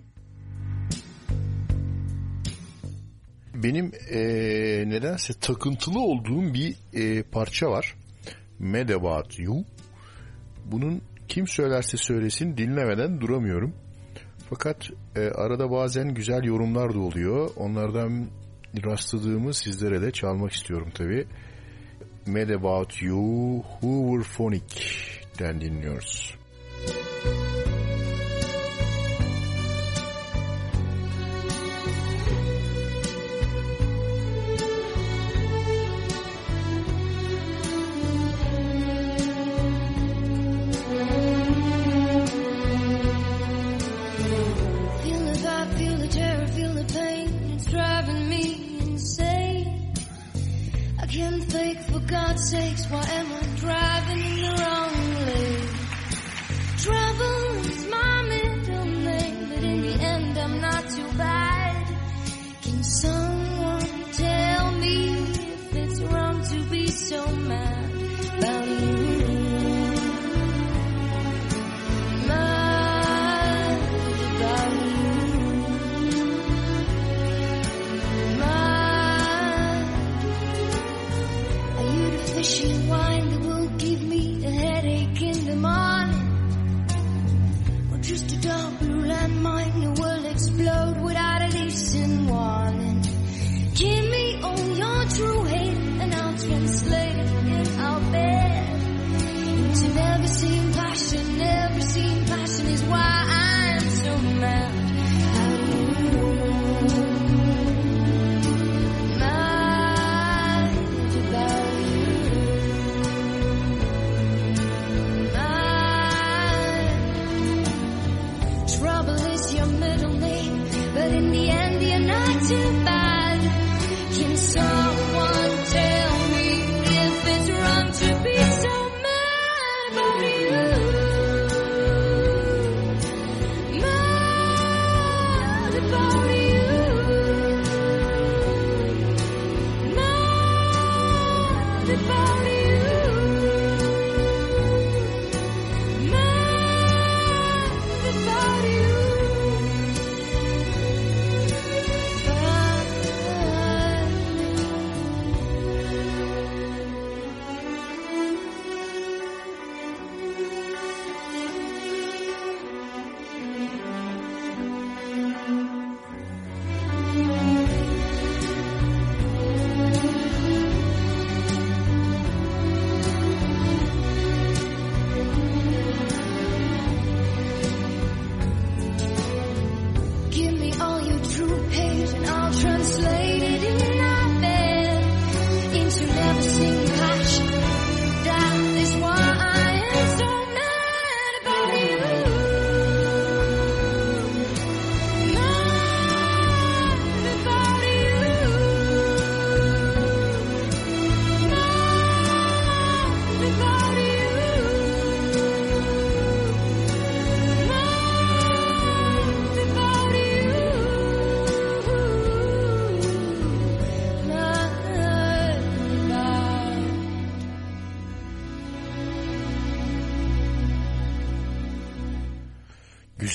S5: Benim e, nedense takıntılı olduğum bir e, parça var. Mad About You. Bunun kim söylerse söylesin dinlemeden duramıyorum. Fakat e, arada bazen güzel yorumlar da oluyor. Onlardan rastladığımı sizlere de çalmak istiyorum tabii. Mad About You Hooverphonic den dinliyoruz.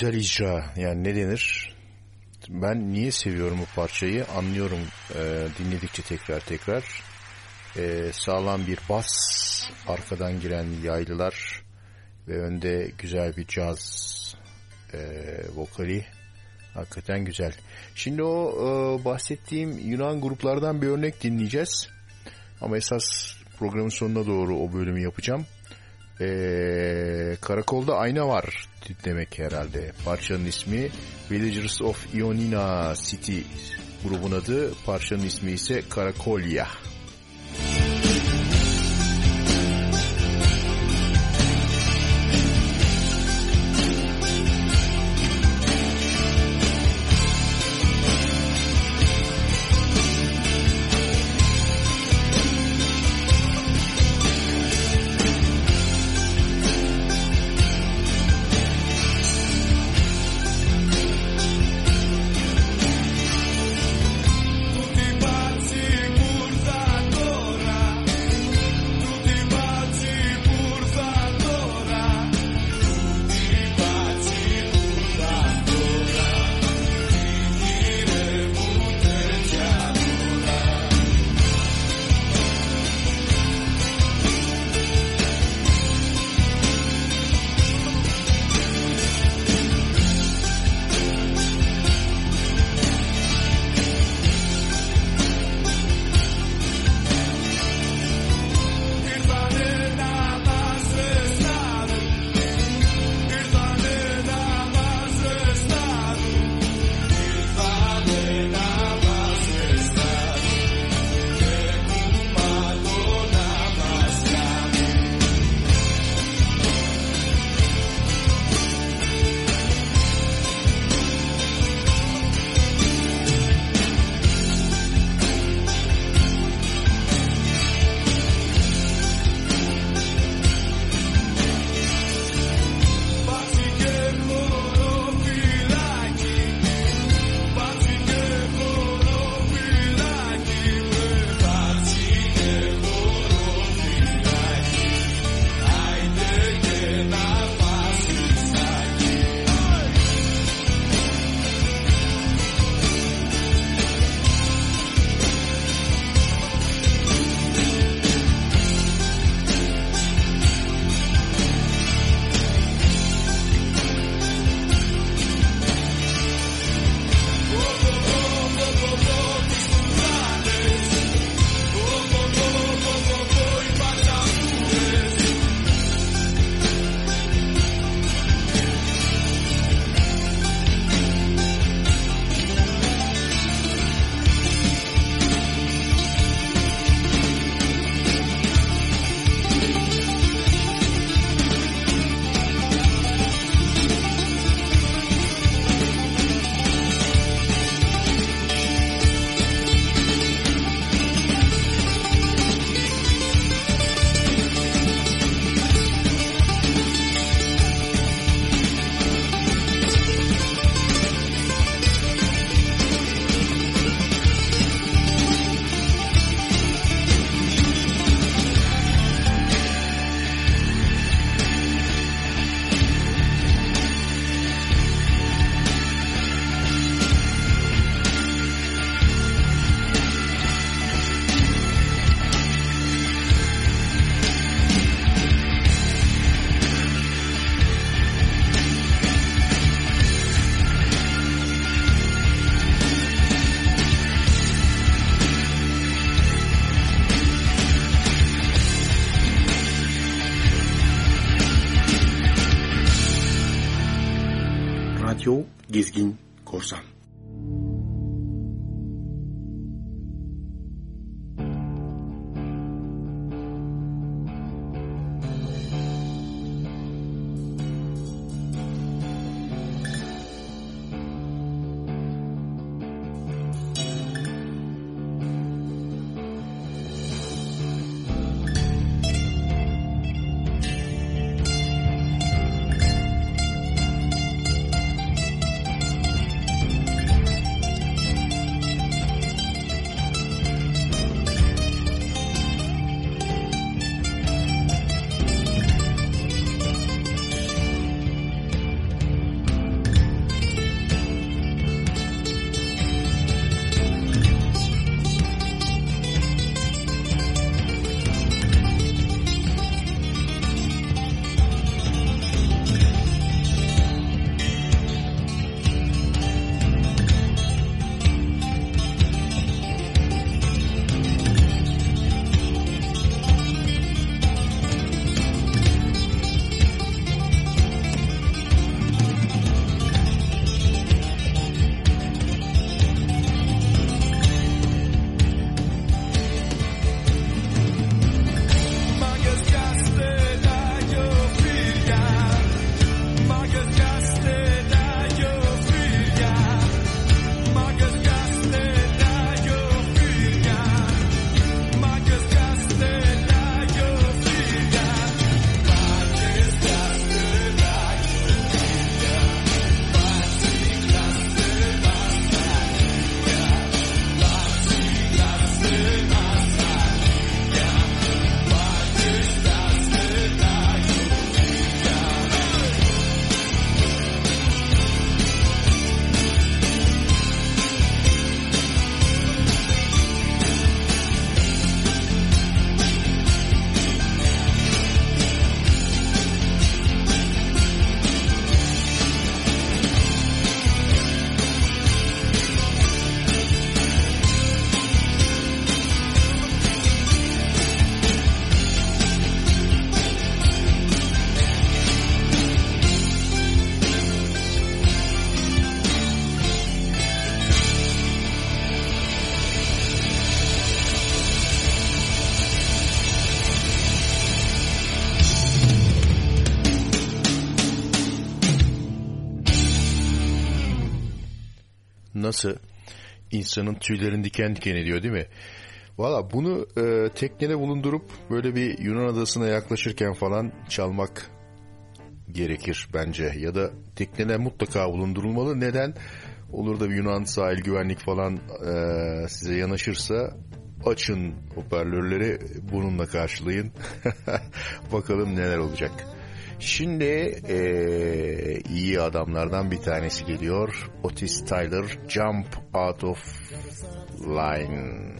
S3: Güzel icra yani ne denir? Ben niye seviyorum bu parçayı anlıyorum e, dinledikçe tekrar tekrar. E, sağlam bir bas, arkadan giren yaylılar ve önde güzel bir caz e, vokali. Hakikaten güzel. Şimdi o e, bahsettiğim Yunan gruplardan bir örnek dinleyeceğiz. Ama esas programın sonuna doğru o bölümü yapacağım. Ee, karakolda ayna var demek herhalde. Parçanın ismi Villagers of Ionina City grubun adı. Parçanın ismi ise Karakolya.
S12: Tutti
S22: Nasıl? İnsanın tüylerini diken diken ediyor değil mi? Valla bunu e, teknede bulundurup böyle bir Yunan adasına yaklaşırken falan çalmak gerekir bence. Ya da teknede mutlaka bulundurulmalı. Neden? Olur da bir Yunan sahil güvenlik falan e, size yanaşırsa açın hoparlörleri bununla karşılayın. Bakalım neler olacak. Şimdi eee, iyi adamlardan bir tanesi geliyor. Otis Tyler, Jump Out of Line.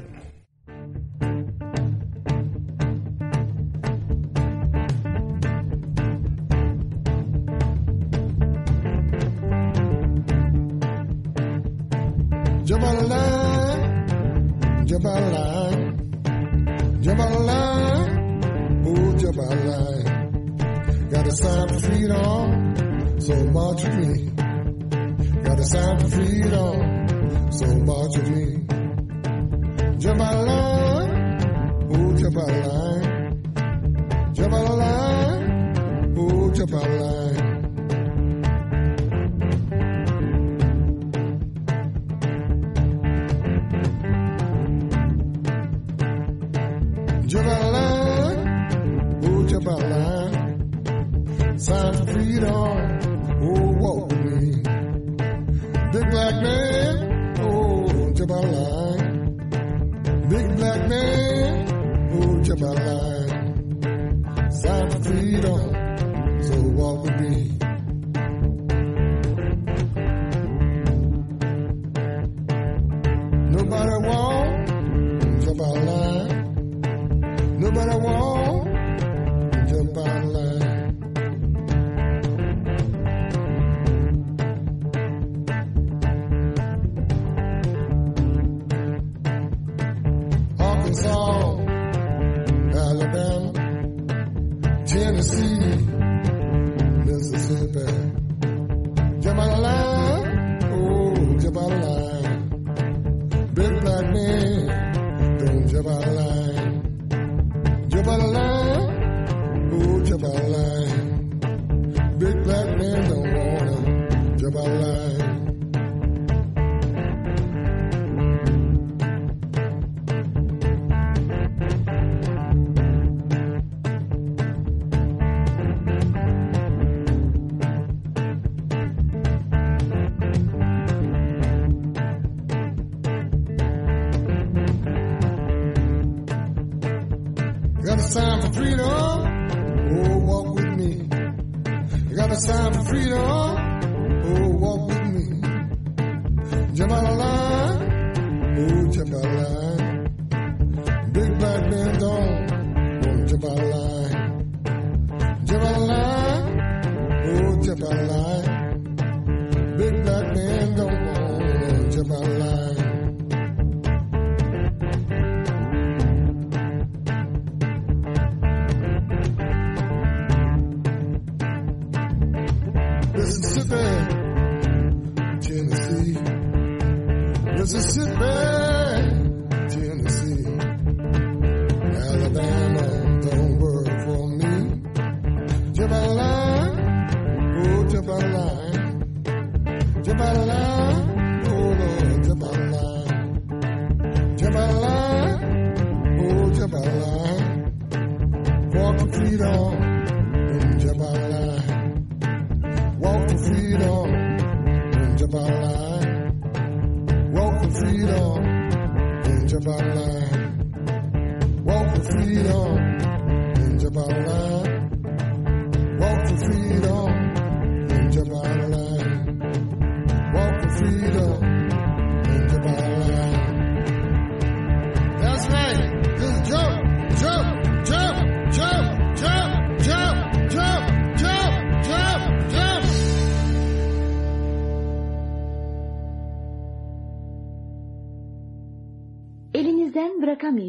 S23: see.
S22: Mm-hmm.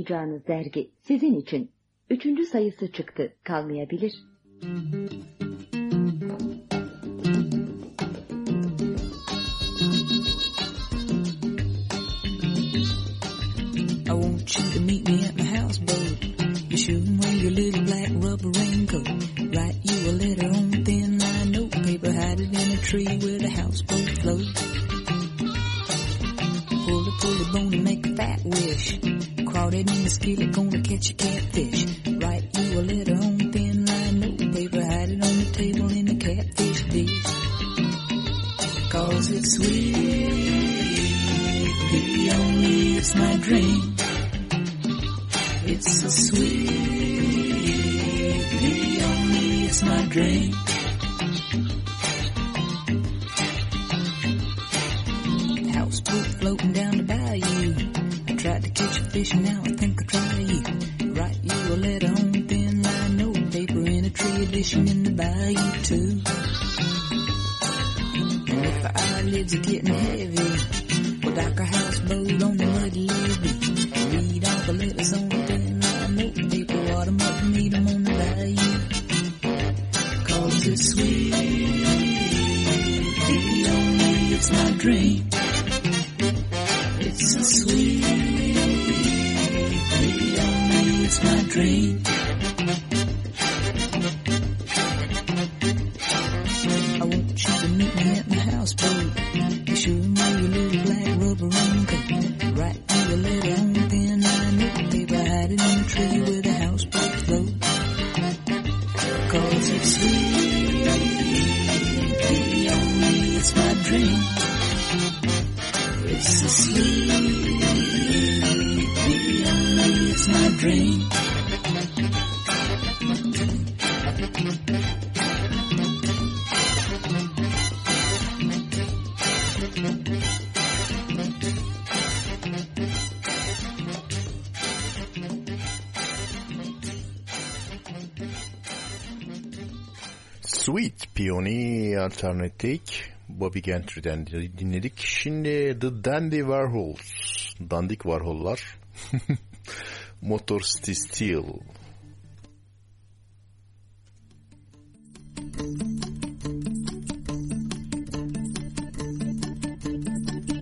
S22: Bırakamayacağınız dergi sizin için. Üçüncü sayısı çıktı, kalmayabilir.
S24: I want you to meet me at my houseboat. You should wear your little black rubber raincoat. Write you a letter on thin line notepaper. Hide it in a tree where the houseboat floats. Pull it, pull it, bone and make a fat wish. Crawl it in the skillet, gonna catch a catfish. Write you a letter on thin line notepaper. Hide it on the table in the catfish dish. Cause it's sweet. The only it's my dream. It's so sweet. The only it's my dream. Dream. Sweet
S3: Peony Alternatik Bobby Gentry'den dinledik. Şimdi The Dandy Warhols. Dandik Warhol'lar. motorsti Steel.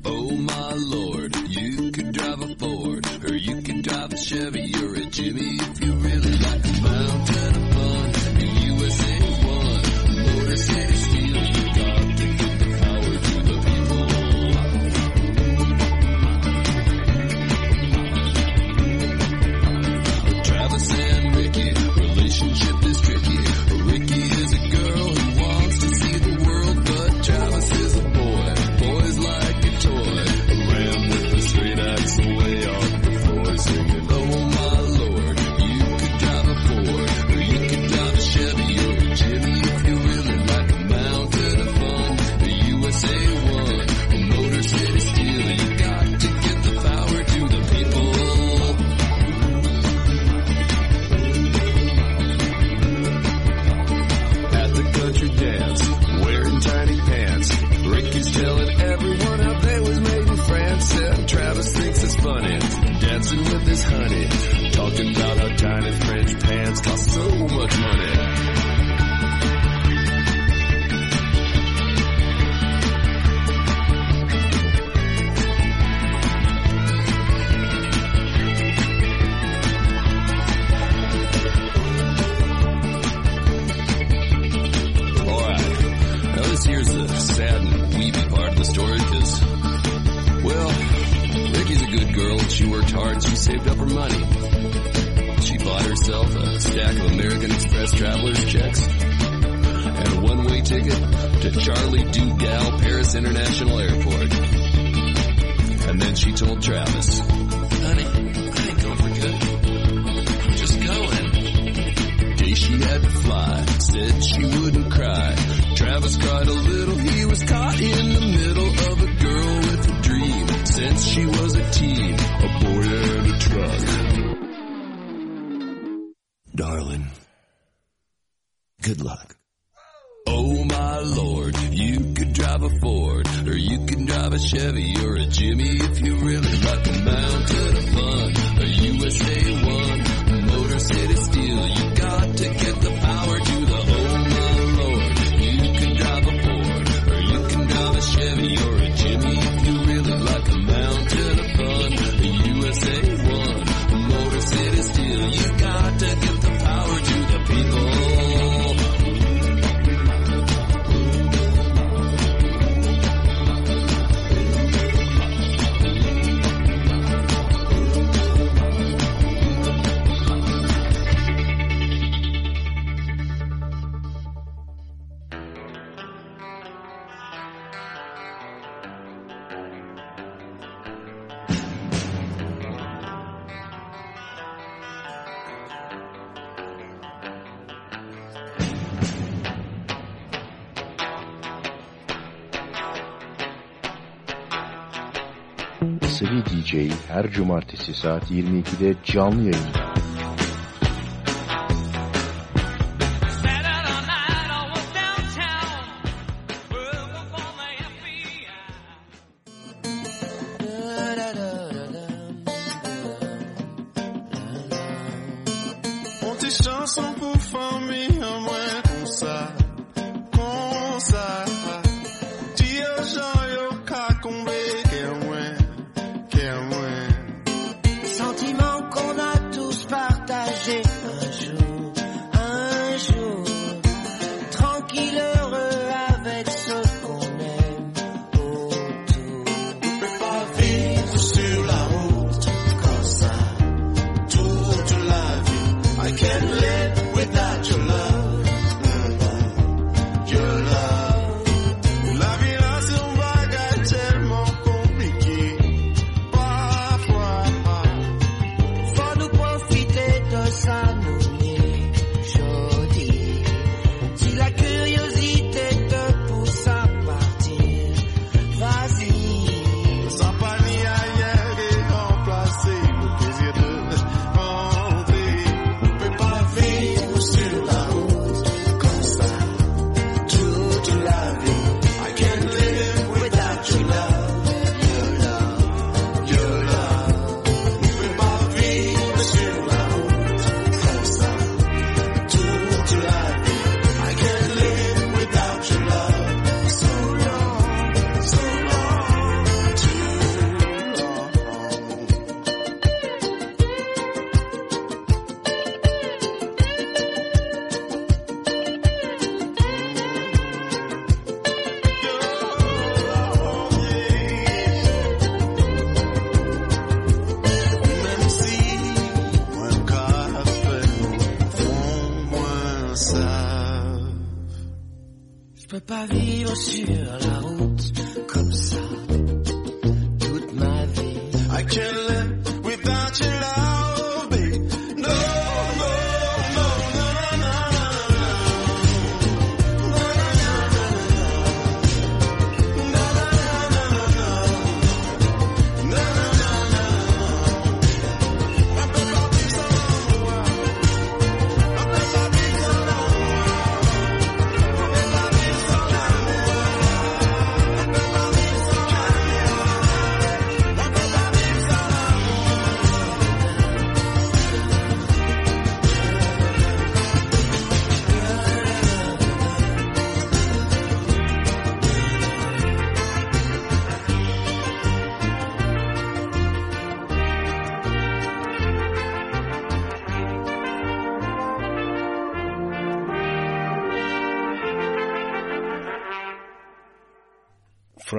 S25: Oh my lord, you could drive a Ford, or you could drive a Chevy, or a Jimmy if you really like a mountain. She worked hard, she saved up her money. She bought herself a stack of American Express traveler's checks and a one-way ticket to Charlie Dugal Paris International Airport. And then she told Travis, Honey, I ain't going for good. I'm just going. Day she had to fly, said she wouldn't cry. Travis cried a little, he was caught in the middle of a girl with a dream since she was a teen, a boy and a truck. Darling, good luck. Oh my lord, you could drive a Ford, or you can drive a Chevy, or a Jimmy if you really like a mountain.
S3: her cumartesi saat 22'de canlı yayında.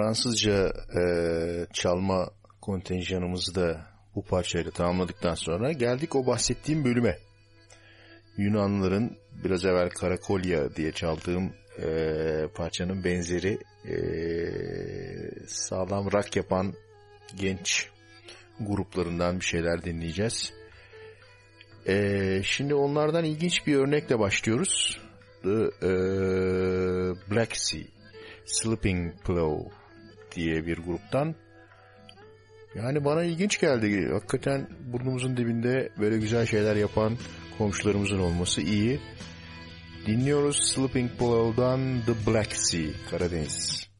S3: Fransızca e, çalma kontenjanımızı da bu parçayla tamamladıktan sonra geldik o bahsettiğim bölüme. Yunanlıların biraz evvel Karakolya diye çaldığım e, parçanın benzeri e, sağlam rock yapan genç gruplarından bir şeyler dinleyeceğiz. E, şimdi onlardan ilginç bir örnekle başlıyoruz. The e, Black Sea. Sleeping Pillow diye bir gruptan. Yani bana ilginç geldi. Hakikaten burnumuzun dibinde böyle güzel şeyler yapan komşularımızın olması iyi. Dinliyoruz Sleeping Pillow'dan The Black Sea, Karadeniz.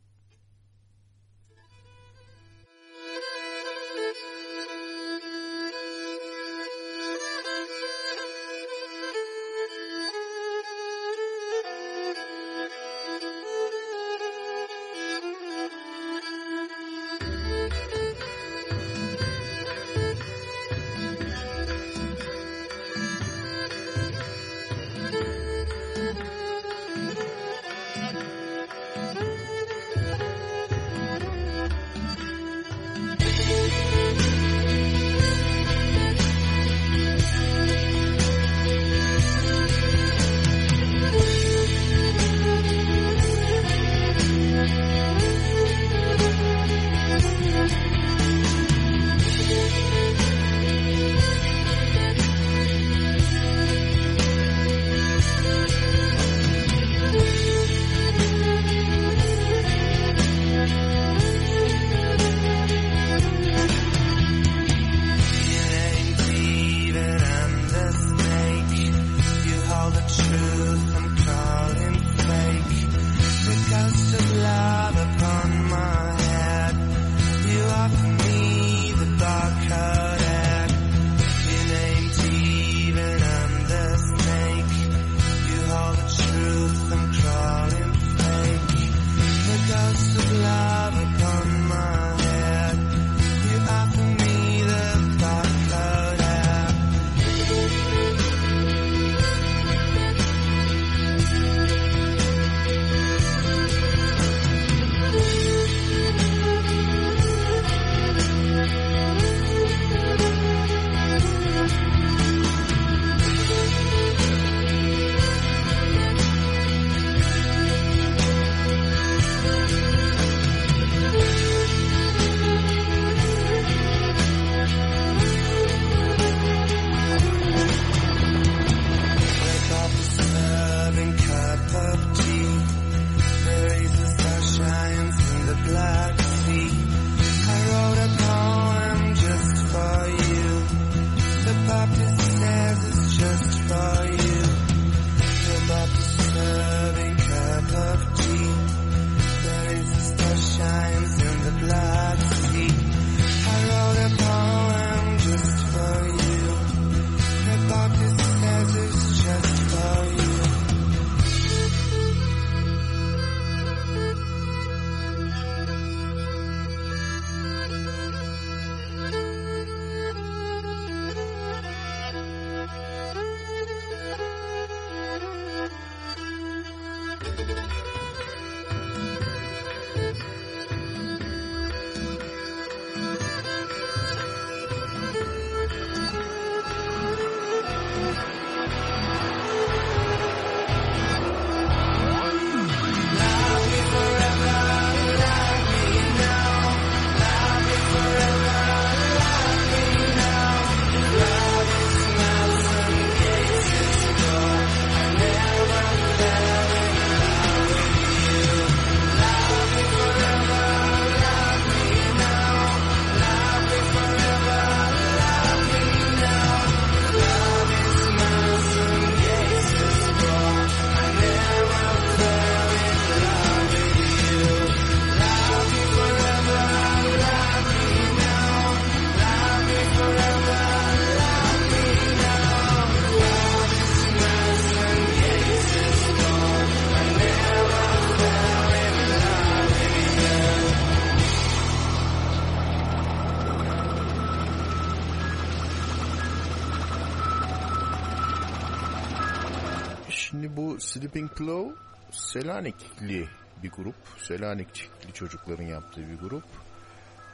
S3: Pillow Selanikli bir grup. Selanikli çocukların yaptığı bir grup.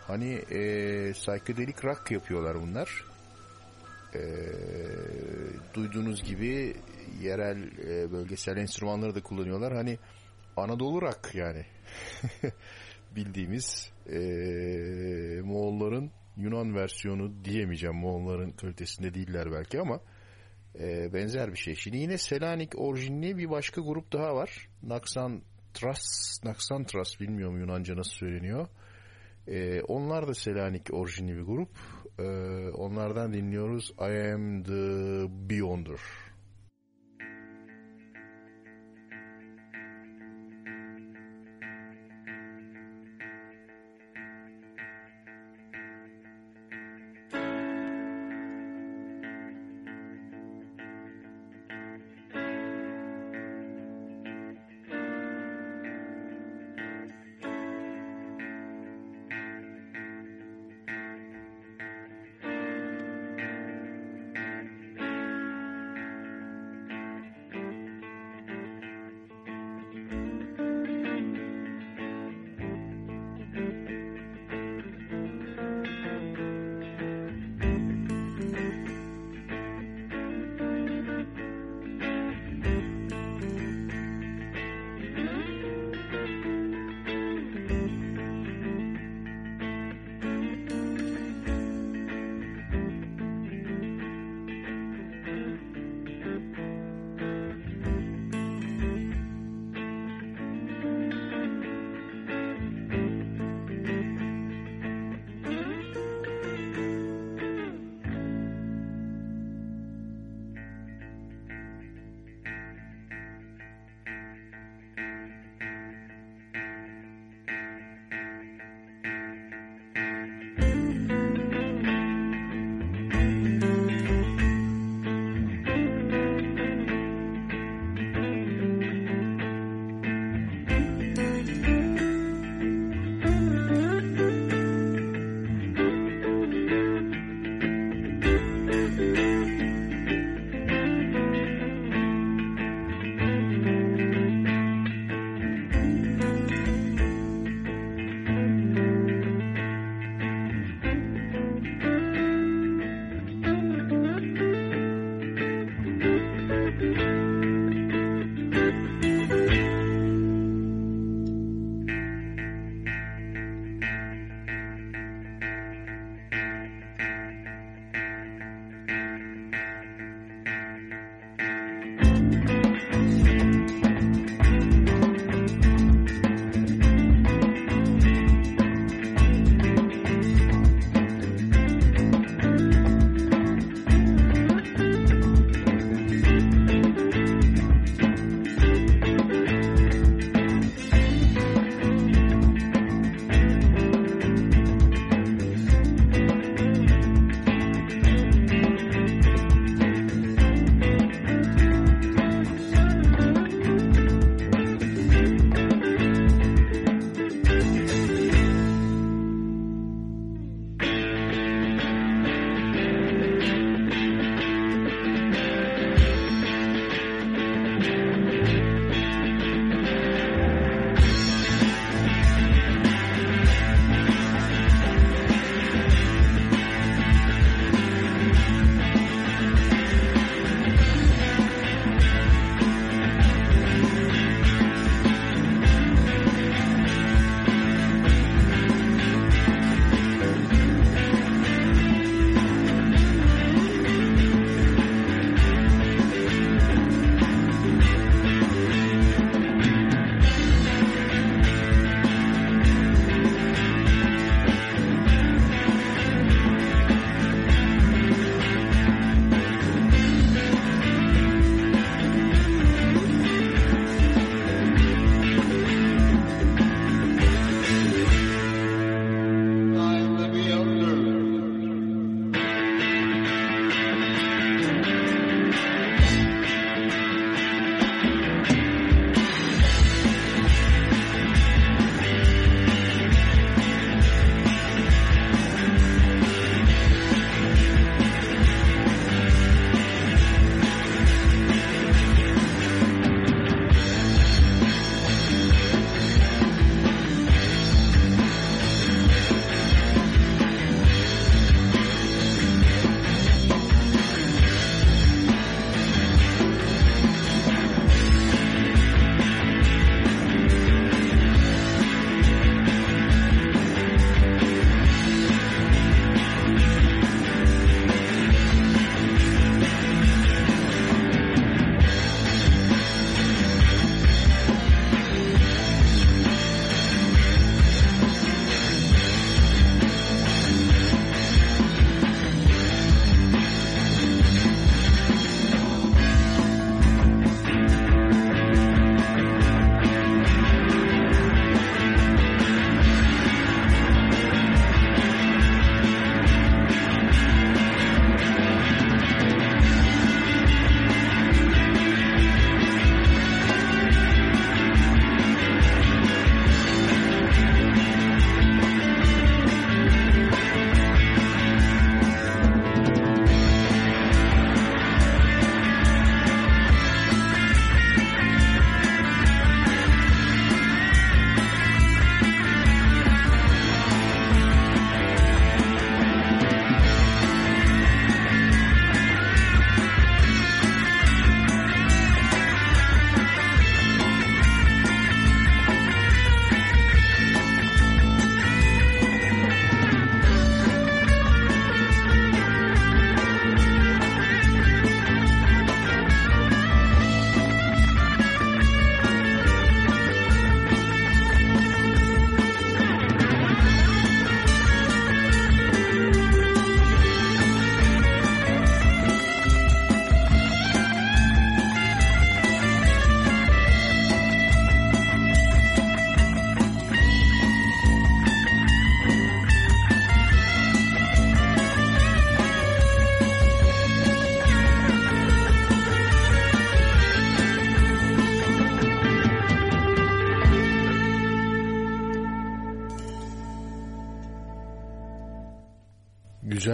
S3: Hani e, psychedelic rock yapıyorlar bunlar. E, duyduğunuz gibi yerel e, bölgesel enstrümanları da kullanıyorlar. Hani Anadolu rock yani. Bildiğimiz e, Moğolların Yunan versiyonu diyemeyeceğim. Moğolların kalitesinde değiller belki ama e, benzer bir şey. Şimdi yine Selanik orijinli bir başka grup daha var. Naxantras, Naxantras bilmiyorum Yunanca nasıl söyleniyor. E, onlar da Selanik orijinli bir grup. E, onlardan dinliyoruz I Am The Beyonder.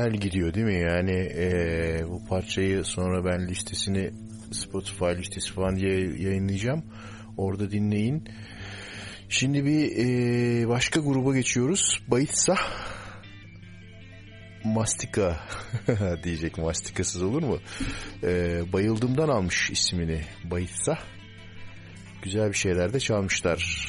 S3: Güzel gidiyor değil mi? Yani eee, bu parçayı sonra ben listesini Spotify listesi falan diye yayınlayacağım. Orada dinleyin. Şimdi bir eee, başka gruba geçiyoruz. Bayitsa Mastika diyecek mastikasız olur mu? Eee, bayıldımdan almış ismini Bayitsa. Güzel bir şeyler de çalmışlar.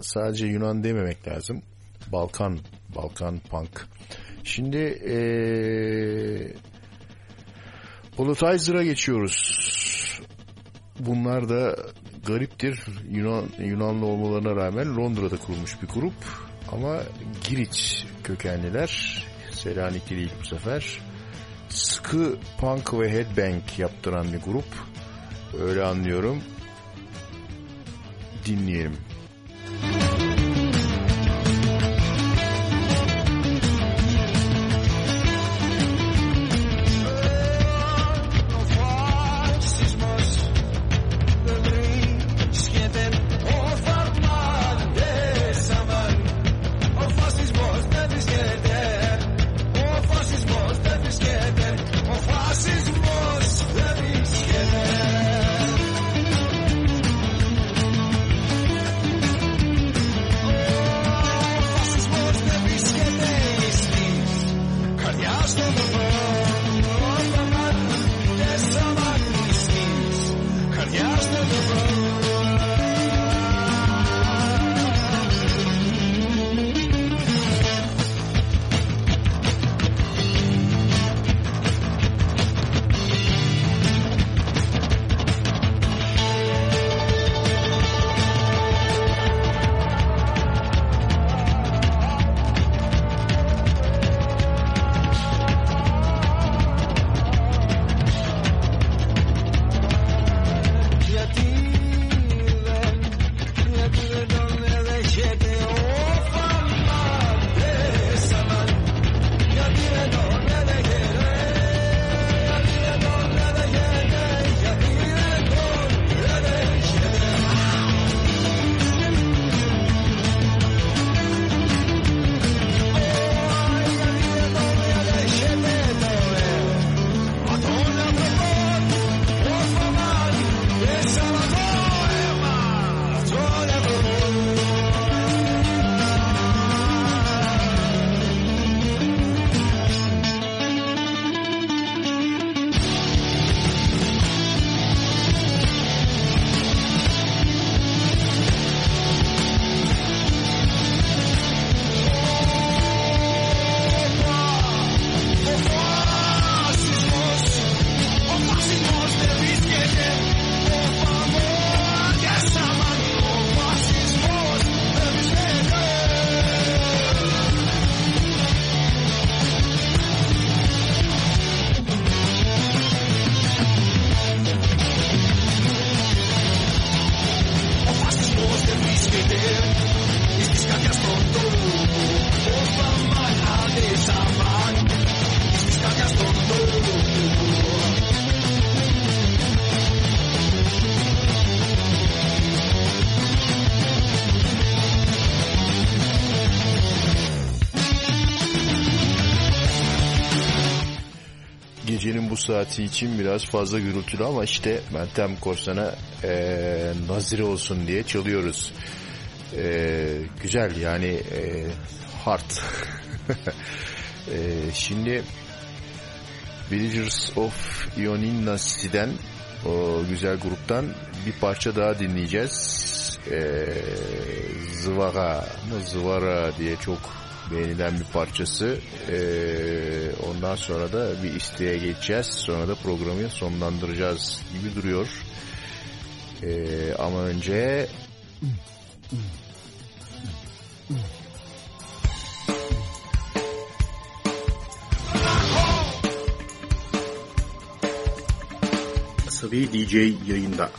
S3: Sadece Yunan dememek lazım. Balkan, Balkan punk. Şimdi ee, Politizer'a geçiyoruz. Bunlar da gariptir. Yunan Yunanlı olmalarına rağmen Londra'da kurulmuş bir grup. Ama Giriç kökenliler. Selanikli değil bu sefer. Sıkı punk ve headbang yaptıran bir grup. Öyle anlıyorum. Dinleyelim.
S12: Bye.
S3: Saati için biraz fazla gürültülü ama işte Meltem Korsan'a e, nazire olsun diye çalıyoruz. E, güzel yani e, hard. e, şimdi Villagers of Ionin City'den o güzel gruptan bir parça daha dinleyeceğiz. E, Zıvara mı Zıvara diye çok beğenilen bir parçası. E, ondan sonra da bir isteğe geçeceğiz. Sonra da programı sonlandıracağız gibi duruyor. E, ama önce
S2: Asabi DJ yayında.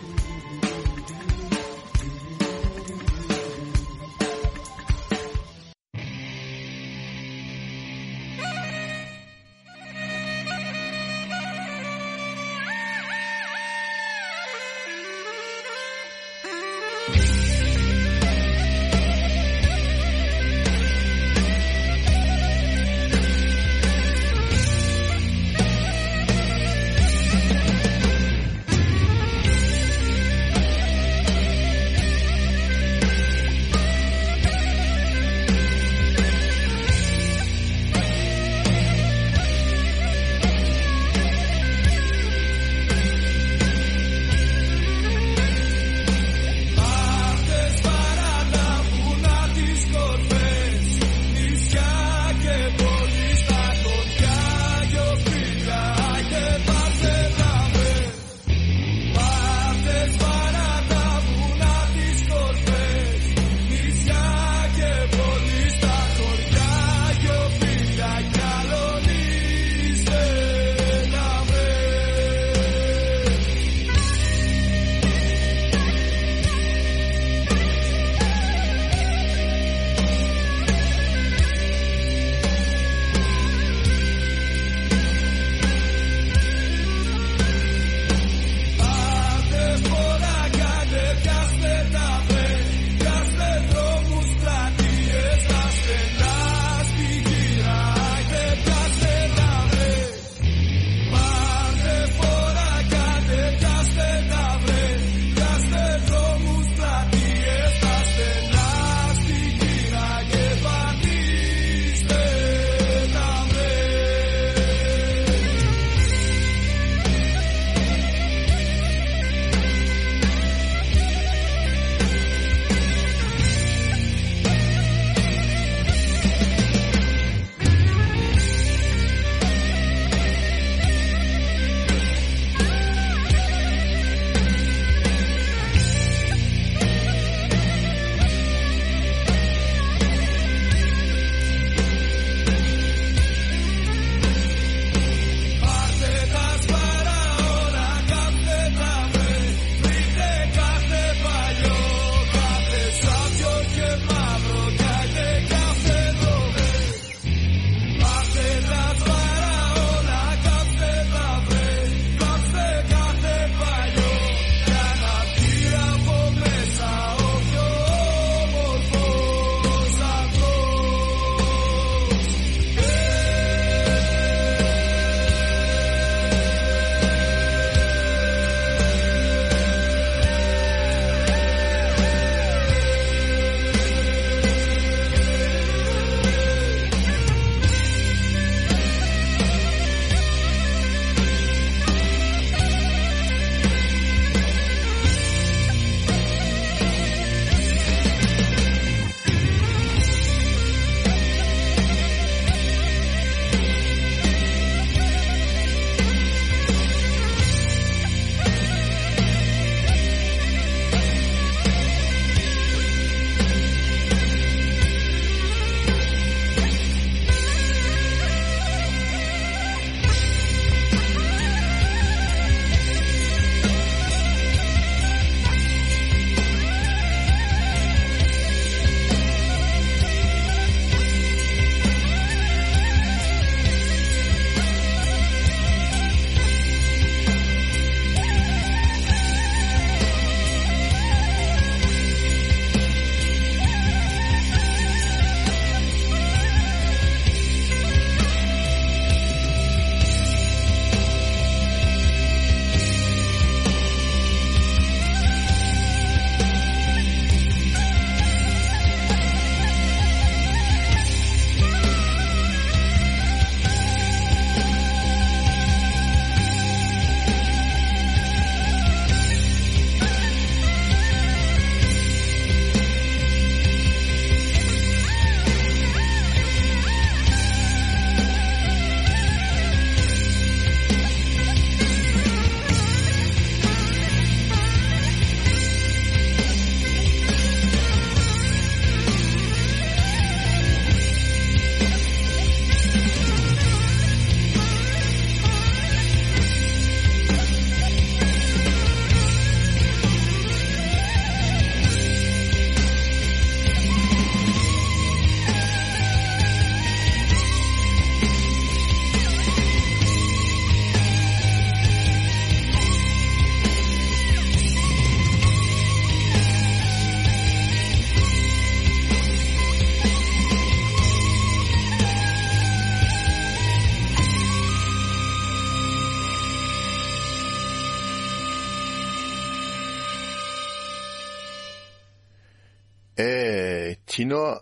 S3: Tino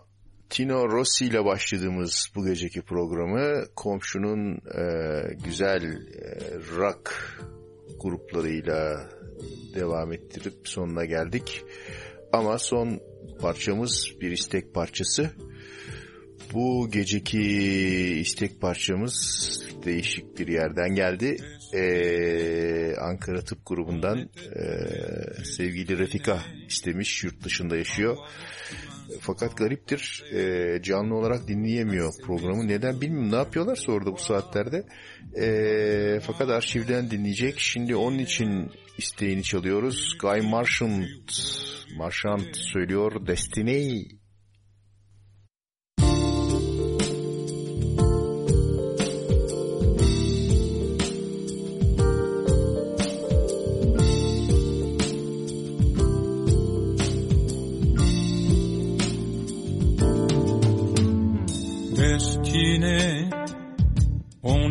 S3: Tino Rossi ile başladığımız bu geceki programı komşunun e, güzel e, rock gruplarıyla devam ettirip sonuna geldik. Ama son parçamız bir istek parçası. Bu geceki istek parçamız değişik bir yerden geldi. Ee, Ankara Tıp Grubu'ndan e, sevgili Refika istemiş. Yurt dışında yaşıyor. Fakat gariptir. E, canlı olarak dinleyemiyor programı. Neden bilmiyorum. Ne yapıyorlarsa orada bu saatlerde. E, fakat arşivden dinleyecek. Şimdi onun için isteğini çalıyoruz. Guy Marchant, Marchant söylüyor Destiny.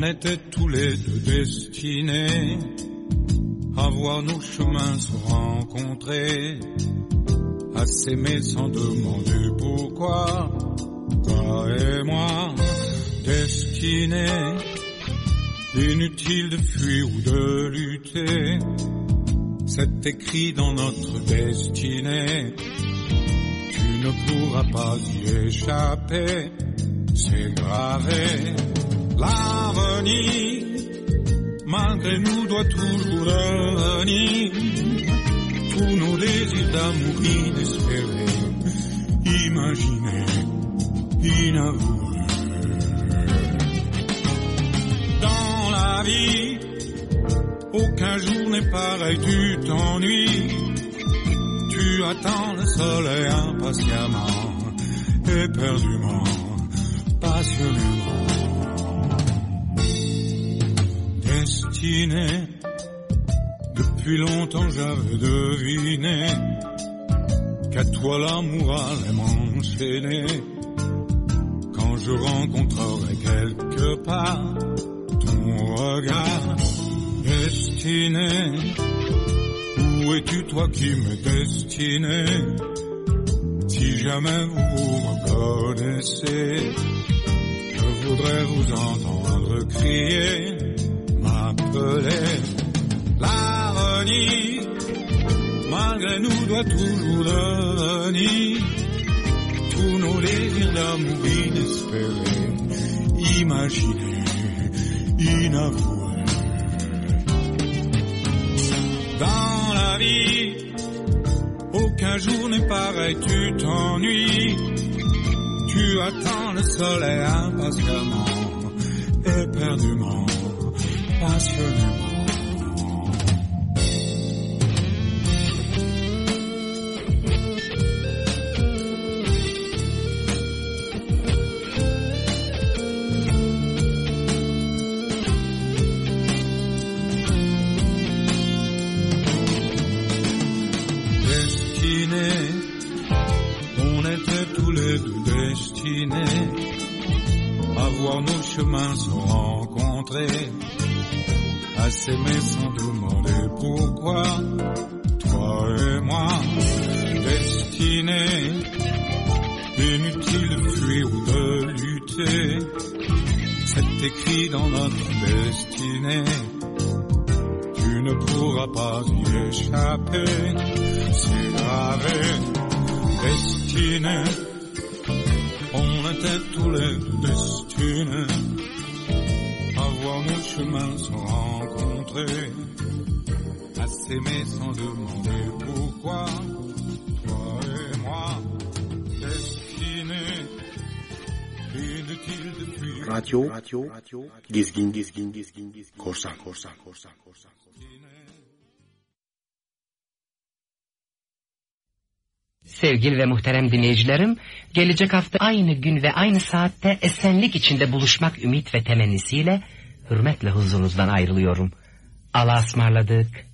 S26: Était tous les deux destinés à voir nos chemins se rencontrer, à s'aimer sans demander pourquoi, toi et moi, destinés, inutile de fuir ou de lutter, c'est écrit dans notre destinée, tu ne pourras pas y échapper c'est gravé. L'avenir, malgré nous, doit toujours devenir tous nos désirs d'amour inespérés, imaginés, inavoués. Dans la vie, aucun jour n'est pareil, tu t'ennuies. Tu attends le soleil impatiemment, éperdument passionnément. Destiné, depuis longtemps j'avais deviné qu'à toi l'amour allait m'enchaîner. Quand je rencontrerai quelque part ton regard destiné, où es-tu toi qui m'es destiné? Si jamais vous vous reconnaissez, je voudrais vous entendre crier, m'appeler. L'avenir, malgré nous, doit toujours devenir tous nos désirs d'amour inespérés, imaginés, inavoués. Dans la vie, aucun jour n'est pareil, tu t'ennuies. Tu attends le soleil impatiemment, éperdument, 八十
S2: Radyo, radyo, gizgin, gizgin, gizgin, gizgin, korsan, korsan, korsan, korsan.
S27: Sevgili ve muhterem dinleyicilerim, gelecek hafta aynı gün ve aynı saatte esenlik içinde buluşmak ümit ve temennisiyle hürmetle huzurunuzdan ayrılıyorum. Allah'a ısmarladık.